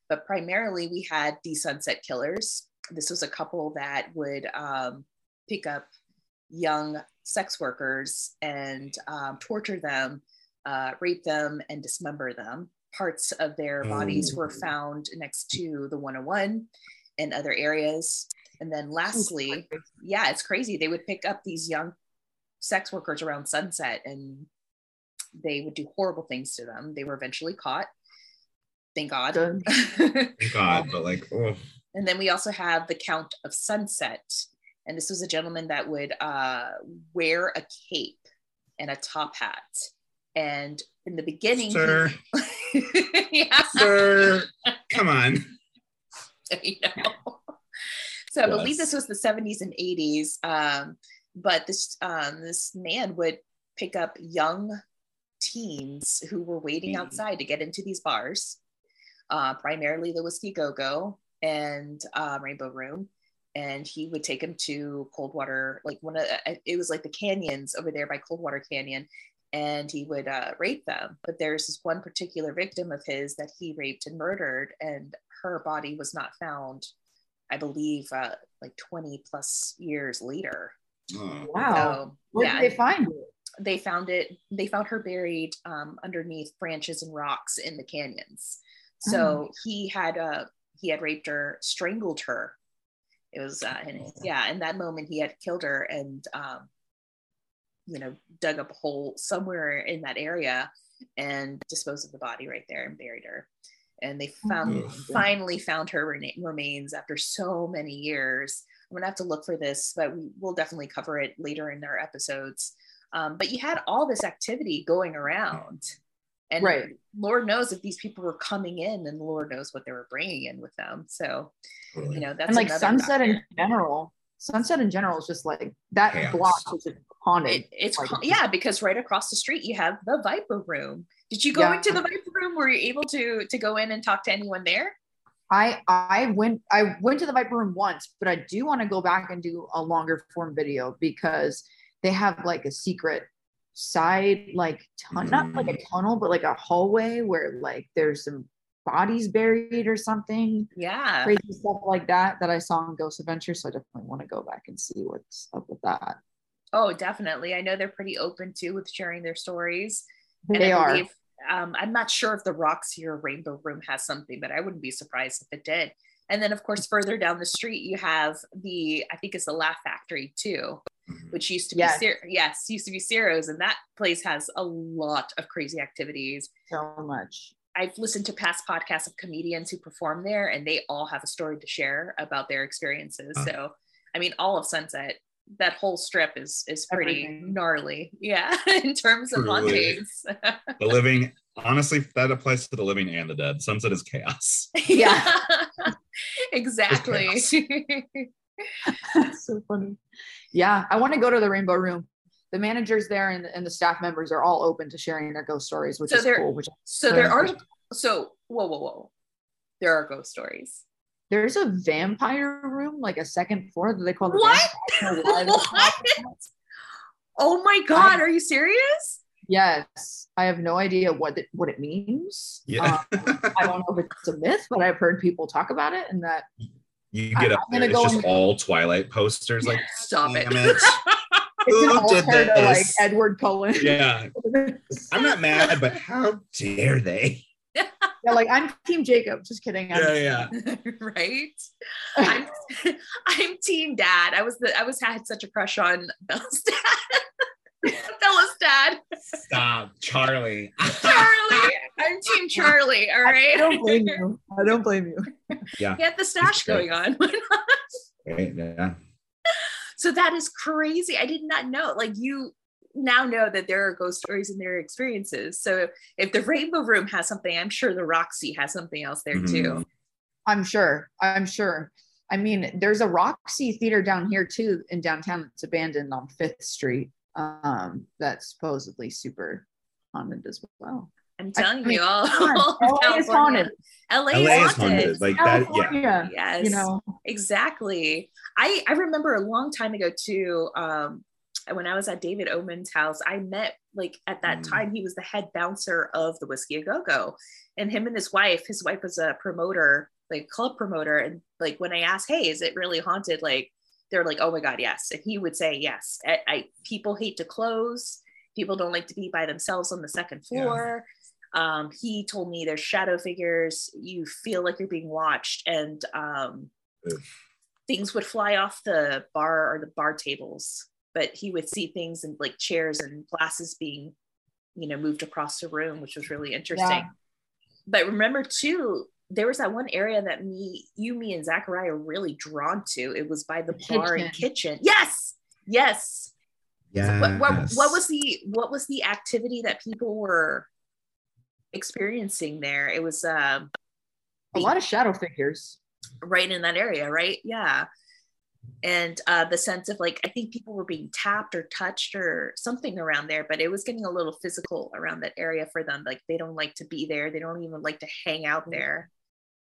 But primarily, we had the Sunset Killers. This was a couple that would um, pick up young sex workers and um, torture them, uh, rape them, and dismember them. Parts of their bodies were found next to the 101 and other areas. And then, lastly, yeah, it's crazy. They would pick up these young sex workers around sunset and they would do horrible things to them. They were eventually caught. Thank God. Thank god but like oh and then we also have the Count of Sunset. And this was a gentleman that would uh, wear a cape and a top hat. And in the beginning, he- sir yeah, sir come on you know. So I believe this was the 70s and 80s. Um, but this um, this man would pick up young teens who were waiting Mhm. outside to get into these bars, uh, primarily the Whisky Go Go and uh, Rainbow Room. And he would take them to Coldwater, like one of uh, it was like the canyons over there by Coldwater Canyon, and he would uh, rape them. But there's this one particular victim of his that he raped and murdered, and her body was not found, I believe, uh, like 20 plus years later. Oh. Wow. So, Where yeah, did they find it? they found it they found her buried um, underneath branches and rocks in the canyons so he had uh he had raped her strangled her It was, uh, and yeah, in that moment he had killed her and, um, you know, dug up a hole somewhere in that area and disposed of the body right there and buried her. And they found, Ugh. finally found her remains after so many years. I'm gonna have to look for this, but we will definitely cover it later in our episodes. Um, but you had all this activity going around, and Right. Lord knows if these people were coming in, and Lord knows what they were bringing in with them. So you know that's and like another sunset in general, sunset in general is just like that Chaos. block is haunted. It, it's Like- yeah, because right across the street you have the Viper Room. Did you go Yeah. into the Viper Room? Were you able to to go in and talk to anyone there? I I went I went to the Viper Room once, but I do want to go back and do a longer form video because they have like a secret side like tun- not like a mm. tunnel but like a hallway where like there's some bodies buried or something Yeah. crazy stuff like that that I saw in Ghost Adventure so I definitely want to go back and see what's up with that Oh, definitely. I know they're pretty open too with sharing their stories. And they I are believe, um, I'm not sure if the Roxy or Rainbow Room has something, but I wouldn't be surprised if it did. And then, of course, further down the street, you have the, I think it's the Laugh Factory too, which used to be, Yes. Cir- yes, used to be Ciro's. And that place has a lot of crazy activities. so much I've listened to past podcasts of comedians who perform there, and they all have a story to share about their experiences. Huh. So, I mean, all of Sunset, that whole strip is is pretty Everything. gnarly, yeah, in terms of hauntings. The living, honestly, that applies to the living and the dead. Sunset is chaos. Yeah. exactly. That's so funny. Yeah, I want to go to the Rainbow Room. The managers there and, and the staff members are all open to sharing their ghost stories, which So is they're- cool. Which so there are so whoa whoa whoa, there are ghost stories. There's a vampire room, like a second floor that they call the What? vampire- I don't know why they call it. Oh my god, are you serious? Yes, I have no idea what it, what it means. Yeah. Um, I don't know if it's a myth, but I've heard people talk about it, and that You get I- up I'm there, it's go just in- all Twilight posters. Like, Stop it. it. it's an Who did altar to like? Edward Cullen. Yeah. I'm not mad, but how dare they? Yeah, like I'm Team Jacob. Just kidding. I'm- Yeah, yeah. right? I'm I'm team dad. I was the I was had such a crush on Bella's dad. Bella's dad. Stop, Charlie. Charlie. I'm team Charlie. All right. I don't blame you. I don't blame you. Yeah. Get the stash going on. Right, yeah. so that is crazy. I did not know. Like you now know that there are ghost stories in their experiences. So if the Rainbow Room has something, I'm sure the Roxy has something else there too. Mhm. I'm sure. I'm sure. I mean, there's a Roxy theater down here too in downtown that's abandoned on Fifth Street. Um, that's supposedly super haunted as well. I'm telling mean, you, all, come all LA is haunted. LA, LA is is haunted. haunted. Like that, yeah. Yes. you know, exactly i i remember a long time ago too um when i was at david oman's house i met like at that Mm. time he was the head bouncer of the whisky a go-go and him and his wife his wife was a promoter like club promoter. And like when i asked hey is it really haunted? Like they're like oh my god yes. And he would say yes. I, I people hate to close. People don't like to be by themselves on the second Yeah. floor. Um, he told me there's shadow figures. You feel like you're being watched. And um, things would fly off the bar or the bar tables but he would see things and like chairs and glasses being you know moved across the room which was really interesting Yeah. but remember too there was that one area that me you me and zachariah were really drawn to it was by the The bar and kitchen. kitchen yes yes Yeah. what, what, what was the what was the activity that people were experiencing there it was um a lot of shadow figures. right in that area right yeah and uh the sense of like i think people were being tapped or touched or something around there but it was getting a little physical around that area for them like they don't like to be there they don't even like to hang out there.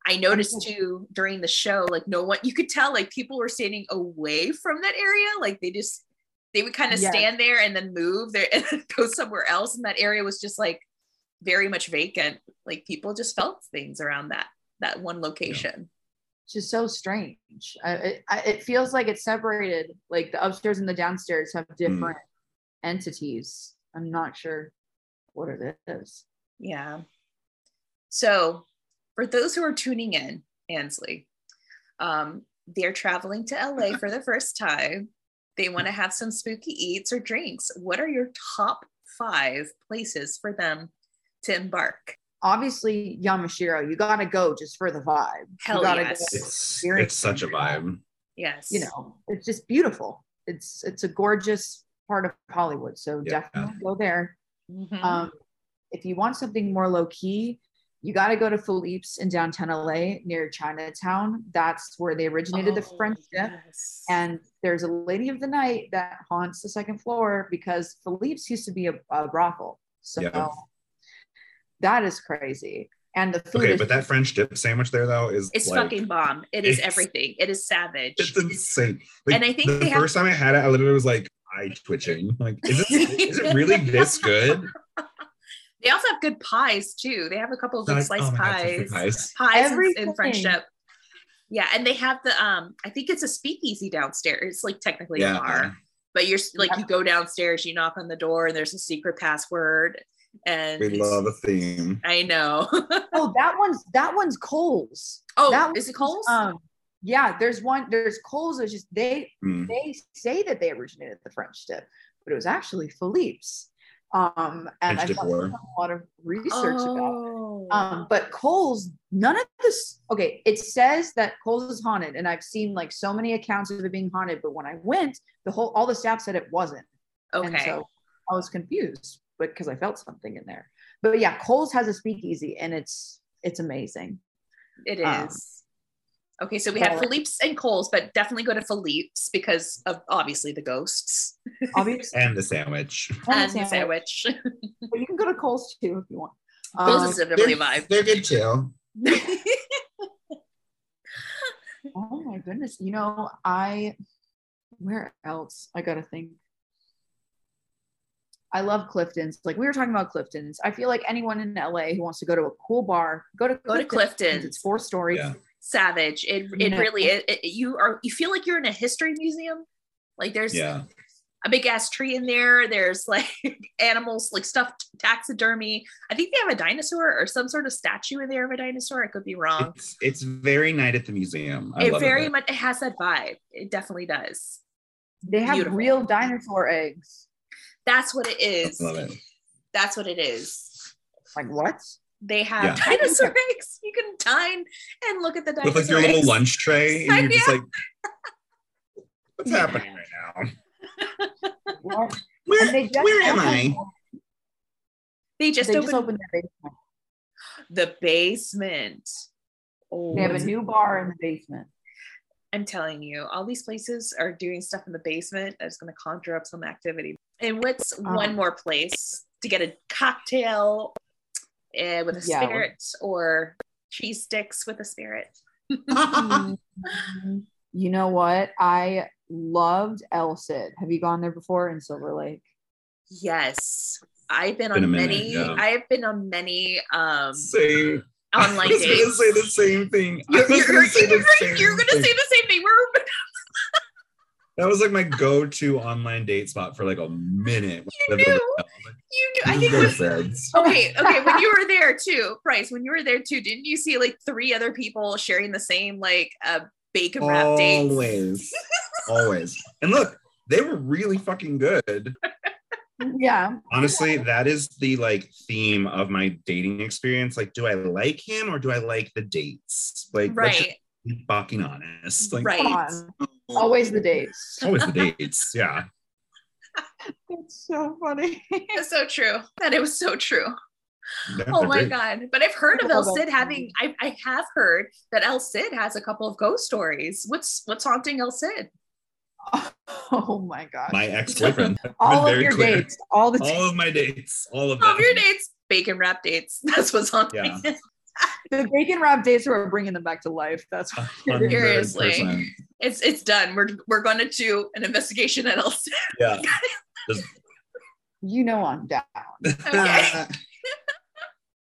I noticed too during the show like no one you could tell like people were standing away from that area like they just they would kind of stand there and then move there and go somewhere else and that area was just like very much vacant. Like people just felt things around that that one location. It's just so strange. I, it, I, it feels like it's separated. Like the upstairs and the downstairs have different entities. I'm not sure what it is. Yeah. So, for those who are tuning in, Ansley, um, they're traveling to LA for the first time. They want to have some spooky eats or drinks. What are your top five places for them to embark? Obviously, Yamashiro, you gotta go just for the vibe. Hell you yes. It's it's such a vibe. Yes. You know, it's just beautiful. It's it's a gorgeous part of Hollywood. So Yeah. definitely go there. Mhm. Um, if you want something more low key, you got to go to Philippe's in downtown LA near Chinatown. That's where they originated the Oh, French dip. yes. And there's a lady of the night that haunts the second floor because Philippe's used to be a, a brothel. So Yeah. That is crazy. And the food Okay, is but that French dip sandwich there though is it's like, fucking bomb. It is everything. It is savage. It's insane. Like, And I think the they have- first time I had it, I literally was like eye twitching. Like, is it is it really this good? They also have good pies too. They have a couple of good Like, sliced oh my God, pies. good pies. Pies and- Everything. French dip. Yeah, and they have the um. I think it's a speakeasy downstairs. It's like technically a bar, but you're like you go downstairs, you knock on the door, and there's a secret password. And We love a theme. I know. oh that one's that one's Cole's. oh, that is it Cole's? Um, yeah, there's one. There's Cole's. It's just they Mm. they say that they originated the French dip, but it was actually Philippe's. Um, and French I've done a lot of research about. it. oh. Um, but Cole's, none of this. Okay, it says that Cole's is haunted, and I've seen like so many accounts of it being haunted. But when I went, the whole all the staff said it wasn't, and okay. so I was confused, but because I felt something in there. But yeah, Cole's has a speakeasy, and it's it's amazing. It is. Um, okay, so we have Philippe's and Cole's, but definitely go to Philippe's because of obviously the ghosts Obviously, And the sandwich. and the the sandwich. sandwich. but you can go to Cole's too if you want. Cole's Um, is definitely a vibe. They're good too. Oh my goodness. You know, I where else? I gotta think. I love Clifton's. Like we were talking about Clifton's. I feel like anyone in LA who wants to go to a cool bar, go to Go to Clifton's. It's four stories. Yeah. Savage. It it Yeah. really it, it- you are you feel like you're in a history museum. Like there's Yeah. a big ass tree in there. There's like animals, like stuffed taxidermy. I think they have a dinosaur or some sort of statue in there of a dinosaur. I could be wrong. It's it's very night at the museum. I it love very it. much it has that vibe. It definitely does. They have Beautiful. real dinosaur eggs. That's what it is. Love it. That's what it is. Like what? They have Yeah. dinosaur eggs. You can dine and look at the dinosaur With like your little lunch tray, and you're just like, what's happening right now? What? Where, just where am I? They just they opened, just opened their basement. the basement. Oh, They have a new bar in the basement. I'm telling you, all these places are doing stuff in the basement that's going to conjure up some activity. And what's Um, one more place to get a cocktail uh, with a Yeah. spirit or cheese sticks with a spirit? Mm, you know what? I loved El Cid. Have you gone there before in Silver Lake? Yes. I've been, Been a on minute, many. yeah. I've been on many um, Same. online I was gonna say the same thing. I You're, you're, gonna you're, say the you're, same you're gonna thing. say the same thing. We're That was like my go-to online date spot for like a minute. You knew. a hotel. I was you knew. I think "We're friends. okay, okay. When you were there too, Bryce, when you were there too, didn't you see like three other people sharing the same like uh, bacon wrap dates? Always, always. And look, they were really fucking good. Yeah. Honestly, that is the like theme of my dating experience. Like, do I like him or do I like the dates? Like, let's just Right, be fucking honest. Like, right. Come on. Always the dates. always the dates. Yeah. It's so funny. That's so true. That it was so true. Yeah, Oh my great. god! But I've heard of El that's Cid having. I, I have heard that El Cid has a couple of ghost stories. What's what's haunting El Cid? Oh my god. My ex-boyfriend. All of your clear. dates. All the All of my dates. All of. All of your dates, bacon wrap dates. That's what's haunting. Yeah. the bacon wrap dates were bringing them back to life. That's what it is. Seriously. 100%. It's it's done. We're we're going to do an investigation at El Cid. Yeah. You know I'm down. Okay.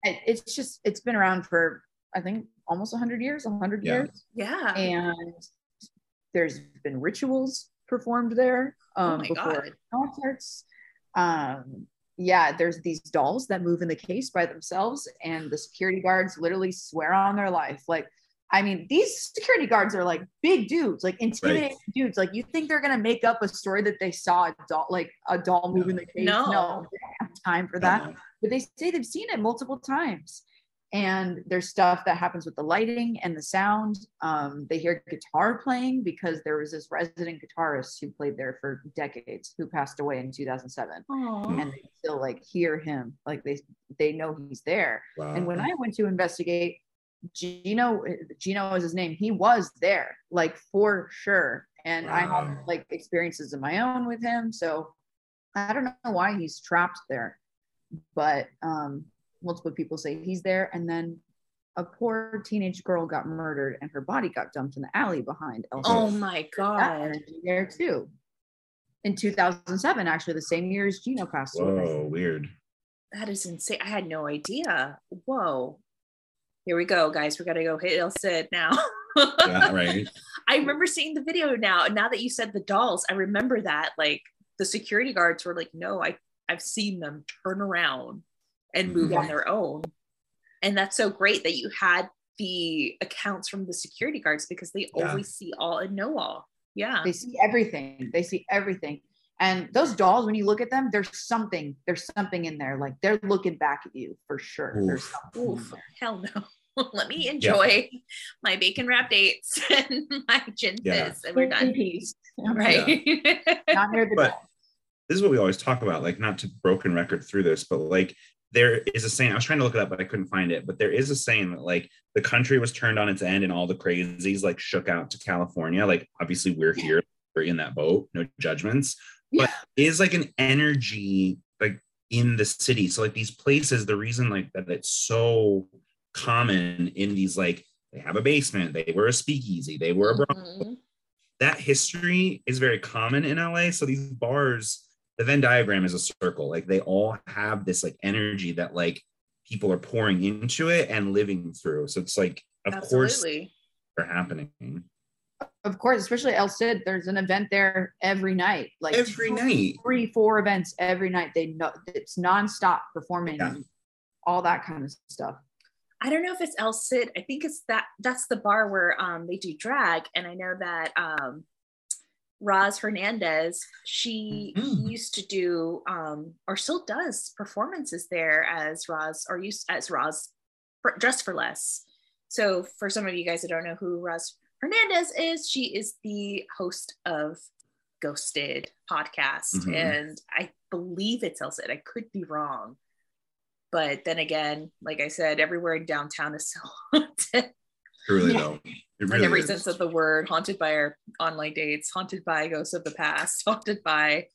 It- It's just it's been around for I think almost 100 years, 100 Yeah. years. Yeah. and there's been rituals performed there um, Oh my before God. concerts. Um, yeah, there's these dolls that move in the case by themselves, and the security guards literally swear on their life. Like, I mean, these security guards are like big dudes, like intimidating dudes. Like you think they're gonna make up a story that they saw a doll, like a doll moving the cage? No. no, they have time for that. Uh-huh. But they say they've seen it multiple times. And there's stuff that happens with the lighting and the sound. Um, they hear guitar playing because there was this resident guitarist who played there for decades who passed away in 2007 Aw. and they still like hear him like they they know he's there Wow. and when i went to investigate gino gino is his name he was there like for sure and i have like experiences of my own with him so i don't know why he's trapped there but um multiple people say he's there and then a poor teenage girl got murdered and her body got dumped in the alley behind El Oh my god. there too in 2007 actually the same year as gino passed away Whoa, weird. That is insane. I had no idea. Whoa. Here we go, guys. We're gonna go hit El Cid now. Yeah, right. I remember seeing the video now. And now that you said the dolls, I remember that. Like the security guards were like, no, I, I've seen them turn around and move mm-hmm. on their own. And that's so great that you had the accounts from the security guards because they Yeah. always see all and know all. Yeah. they see everything they see everything and those dolls when you look at them there's something there's something in there like they're looking back at you for sure there's Oof. something Oof, there. hell no. Let me enjoy my bacon wrap dates and my gin Yeah. fizz, and we're done. peace. Right. not near the But- doll. this is what we always talk about like not to broken record through this but like there is a saying i was trying to look it up but i couldn't find it but there is a saying that like the country was turned on its end and all the crazies like shook out to california like obviously we're here we're in that boat no judgments but is like an energy like in the city so like these places the reason like that it's so common in these like they have a basement they were a speakeasy they were a brothel Mhm. that history is very common in LA. So these bars, the Venn diagram is a circle. Like they all have this like energy that like people are pouring into it and living through. So it's like, of course, Absolutely. they're happening of course especially el cid there's an event there every night like every two, night. three four events every night they know it's nonstop performing Yeah. all that kind of stuff I don't know if it's El Cid. I think it's that that's the bar where um they do drag. And I know that um Roz Hernandez, she Mhm. used to do um or still does performances there as Roz or used as Roz for, dressed for less. So for some of you guys that don't know who Roz Hernandez is, she is the host of Ghosted podcast. Mhm. And I believe it's El Cid. I could be wrong. But then again, like I said, everywhere in downtown is so haunted. Truly Yeah. though. It in every is. sense of the word, haunted by our online dates, haunted by ghosts of the past, haunted by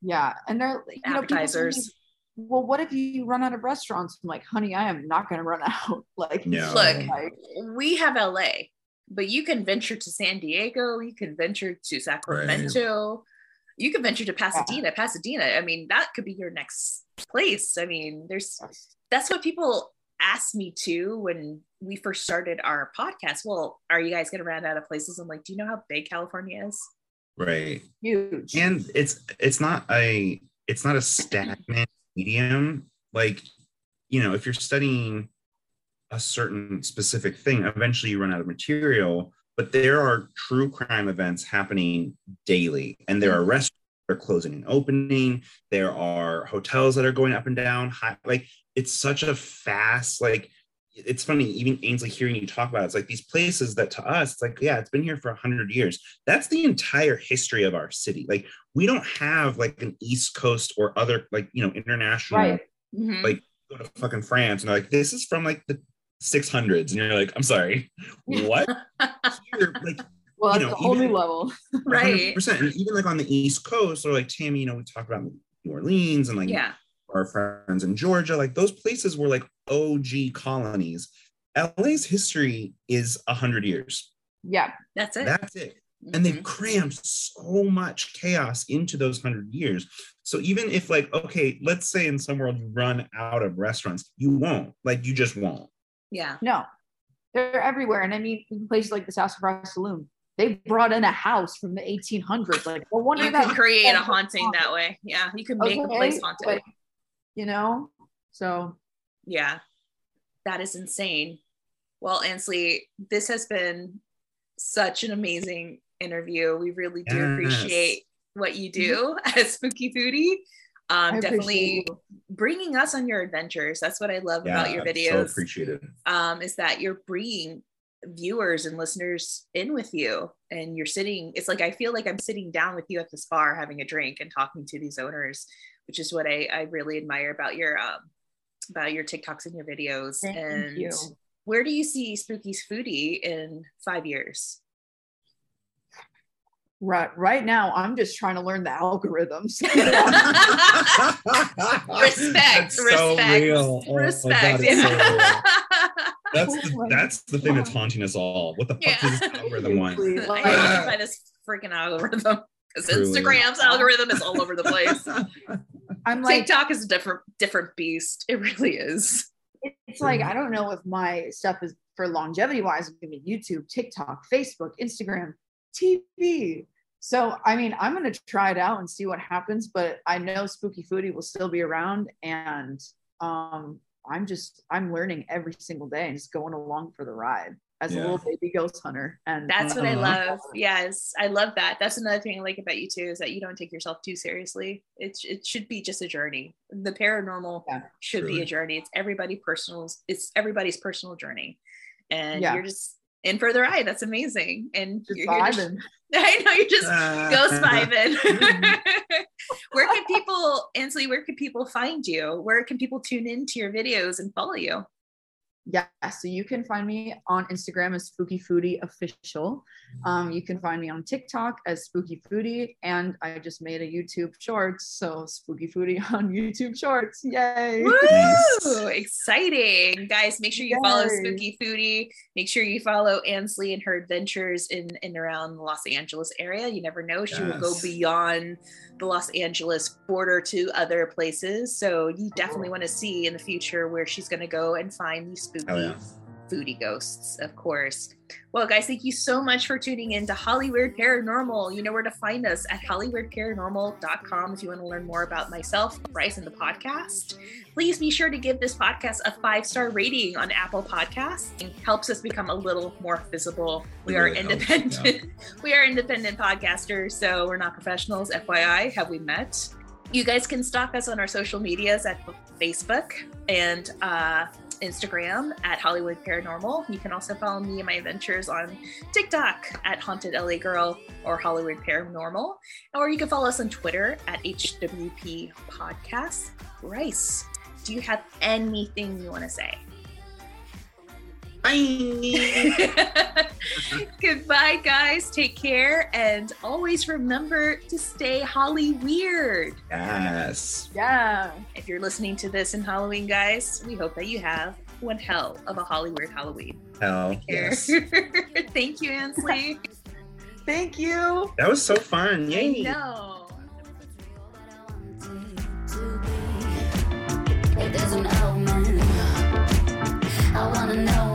yeah and they're you know, appetizers. well what if you run out of restaurants i'm like honey i am not going to run out like No. Look. like, we have LA, but you can venture to San Diego, you can venture to Sacramento, you can venture to Pasadena. Pasadena, I mean, that could be your next place. I mean, there's that's what people asked me to when we first started our podcast. Well, are you guys gonna run out of places? I'm like, do you know how big California is? Right. huge And it's it's not a it's not a stagnant medium. Like, you know, if you're studying a certain specific thing, eventually you run out of material. But there are true crime events happening daily, and there are restaurants that are closing and opening. There are hotels that are going up and down. High, like it's such a fast like. It's funny, even Ansley hearing you talk about it, it's like these places that to us, it's like, yeah, it's been here for a hundred years. That's the entire history of our city. Like, we don't have like an East Coast or other like you know international right Mhm. Like- go to fucking France and they're like, this is from like the 600s. And you're like, I'm sorry, what? Here, like, well you that's know, a whole even- new level right. 100%. And even like on the East Coast, or like Tammy, you know, we talk about New Orleans and like Yeah. our friends in Georgia, like those places were like OG colonies. LA's history is 100 years. yeah That's it. That's it. and mm-hmm. they've crammed so much chaos into those hundred years. So even if like, okay, let's say in some world you run out of restaurants, you won't. Like you just won't. Yeah. No, they're everywhere. And I mean, in places like the Sassafras Saloon, they brought in a house from the 1800s. Like, no wonder You that can create a haunting that way. Yeah. You can make a place haunted. but, you know, so yeah. That is insane. Well, Ansley, this has been such an amazing interview. We really do Yes. appreciate what you do mm-hmm. as Spooky Foodie. Um, definitely bringing us on your adventures. That's what I love about your videos. so videos. appreciated. um, is that you're bringing viewers and listeners in with you and you're sitting it's like i feel like i'm sitting down with you at this bar having a drink and talking to these owners which is what i, I really admire about your um about your tiktoks and your videos Thank and you. where do you see spooky's foodie in five years Right, right now, I'm just trying to learn the algorithms. respect That's respect oh, so real. Oh respect God, it's so. That's Oh the, that's the thing that's haunting us all. What the fuck Yeah. is this algorithm one? Seriously, I like- ah. by this freaking algorithm because Instagram's algorithm is all over the place. I'm like, TikTok is a different different beast. It really is. it's like I don't know if my stuff is for longevity wise. It's gonna YouTube, TikTok, Facebook, Instagram, TV. So I mean, I'm gonna try it out and see what happens. But I know Spooky Foodie will still be around, and um, I'm just I'm learning every single day and just going along for the ride as Yeah. a little baby ghost hunter. And That's what I Uh-huh. love. Yes, I love that. That's another thing I like about you too is that you don't take yourself too seriously. It's it should be just a journey. The paranormal Yeah, should be a journey. It's everybody personal. It's everybody's personal journey, and Yeah. you're just in for the ride. That's amazing. And just you're, you're just, I know you're just Ah. ghost vibing. Where can people, Ansley? Where can people find you? Where can people tune into your videos and follow you? Yeah, so you can find me on Instagram as Spooky Foodie Official. Um, you can find me on TikTok as Spooky Foodie, and I just made a YouTube Shorts, so Spooky Foodie on YouTube Shorts. Yay! Woo! Exciting. Guys, make sure you follow Spooky Foodie. Make sure you follow Ansley and her adventures in and around the Los Angeles area. You never know. She will go beyond the Los Angeles border to other places. So you definitely want to see in the future where she's going to go and find these spooky Oh, yeah. Foodie ghosts, of course. Well, guys, thank you so much for tuning in to Hollywood Paranormal. You know where to find us at hollywoodparanormal.com if you want to learn more about myself, Bryce, and the podcast. Please be sure to give this podcast a five star rating on Apple Podcasts. It helps us become a little more visible. We It are really helps, independent. we are independent podcasters, so we're not professionals. FYI, have we met? You guys can stalk us on our social medias at Facebook and uh, Instagram at Hollywood Paranormal. You can also follow me and my adventures on TikTok at Haunted LA Girl or Hollywood Paranormal. Or you can follow us on Twitter at HWP Podcast. Bryce, do you have anything you want to say? Bye. Goodbye, guys. Take care. And always remember to stay Holly weird. Yes. Yeah. If you're listening to this in Halloween, guys, we hope that you have one hell of a Holly weird Halloween. Hell. Yes. Thank you, Ansley. Thank you. That was so fun. Yay. I know. I wanna know